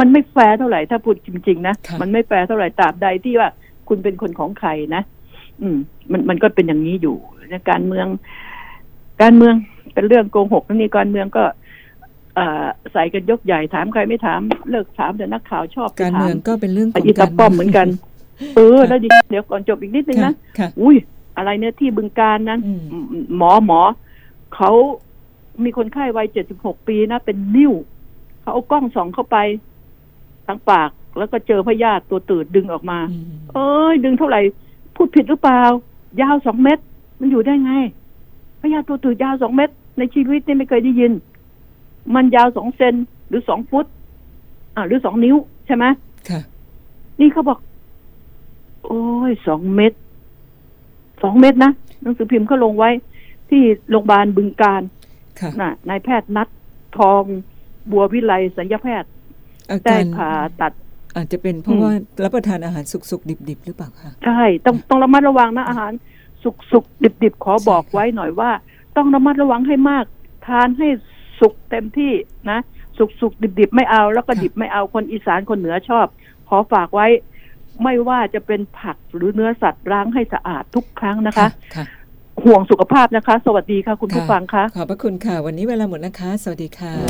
[SPEAKER 2] มันไม่แฟร์เท่าไหร่ถ้าพูดจริง ๆ นะ
[SPEAKER 1] ค่ะ
[SPEAKER 2] มันไม่แฟร์เท่าไหร่ตราบใดที่ว่า คุณเป็นคนของใครนะอืม มันมันก็เป็นอย่างนี้อยู่ในการเมือง การเมืองเป็นเรื่องโกหกนี่การเมืองก็เอ่อ ใส่กันยกใหญ่ถามใครไม่ถามเลิกถามแต่นักข่าวชอบไป
[SPEAKER 1] การ
[SPEAKER 2] ถา
[SPEAKER 1] เมื
[SPEAKER 2] ม
[SPEAKER 1] องก็เป็นเรื่องของ
[SPEAKER 2] อีตาป้อมเหมือนกัน เออ
[SPEAKER 1] ค่ะ
[SPEAKER 2] แล้วดิเดี๋ยวก่อนจบอีกนิดนึง
[SPEAKER 1] ค่ะ
[SPEAKER 2] นะ
[SPEAKER 1] ค่ะ
[SPEAKER 2] อุ้ยอะไรเนี่ยที่บึงการนั้น
[SPEAKER 1] อืม
[SPEAKER 2] อืมหมอหมอเขามีคนไข้วัยเจ็ดสิบหกปีนะเป็นนิ้วเขาเอากล้องส่องเข้าไปทางปากแล้วก็เจอพยาธิตัวตืดดึงออกมา
[SPEAKER 1] อืม
[SPEAKER 2] เอ้ย ดึงเท่าไหร่ พูดผิดหรือเปล่า ยาวสองเมตร มันอยู่ได้ไงพยาธิตัวตืดยาวสองเมตร ในชีวิตนี่ไม่เคยได้ยิน มันยาวสองเซนหรือสองฟุต อ่าหรือสองนิ้วใช่ไหม
[SPEAKER 1] ค่ะ
[SPEAKER 2] นี่เขาบอก โอ้ยสองเม็ดสองเม็ดนะหนังสือพิมพ์เขาลงไว้ ที่โรงพยาบาลบึงการ
[SPEAKER 1] ค่ะ
[SPEAKER 2] น่ะนายแพทย์นัดทองบัววิไลสัญญาแพทย์
[SPEAKER 1] อา
[SPEAKER 2] ได้
[SPEAKER 1] การ
[SPEAKER 2] ผ่าตัด
[SPEAKER 1] อาจจะเป็นเพราะ
[SPEAKER 2] อืม
[SPEAKER 1] ว่ารับประทานอาหารสุกๆ ดิบๆ หรือเปล่าคะ
[SPEAKER 2] ใช่ต้องต้องระมัดระวังนะอาหารสุกสุกดิบดิบๆ ขอบอก
[SPEAKER 1] ใช่ค่ะ
[SPEAKER 2] ไว้หน่อยว่า ต้องระมัดระวังให้มาก ทานให้ สุกเต็มที่นะ สุกสุกดิบดิบๆไม่เอา แล้วก็ดิบไม่เอาคนอีสานคนเหนือชอบ ขอฝากไว้ ไม่ว่าจะเป็นผักหรือเนื้อสัตว์ล้างให้สะอาดทุกครั้งนะคะ
[SPEAKER 1] ค่ะ
[SPEAKER 2] ห่วงสุขภาพนะคะ สวัสดีค่ะคุณผู้ฟังคะ
[SPEAKER 1] ขอบพระคุณค่ะ วันนี้เวลาหมดนะคะ สวัสดีค่ะ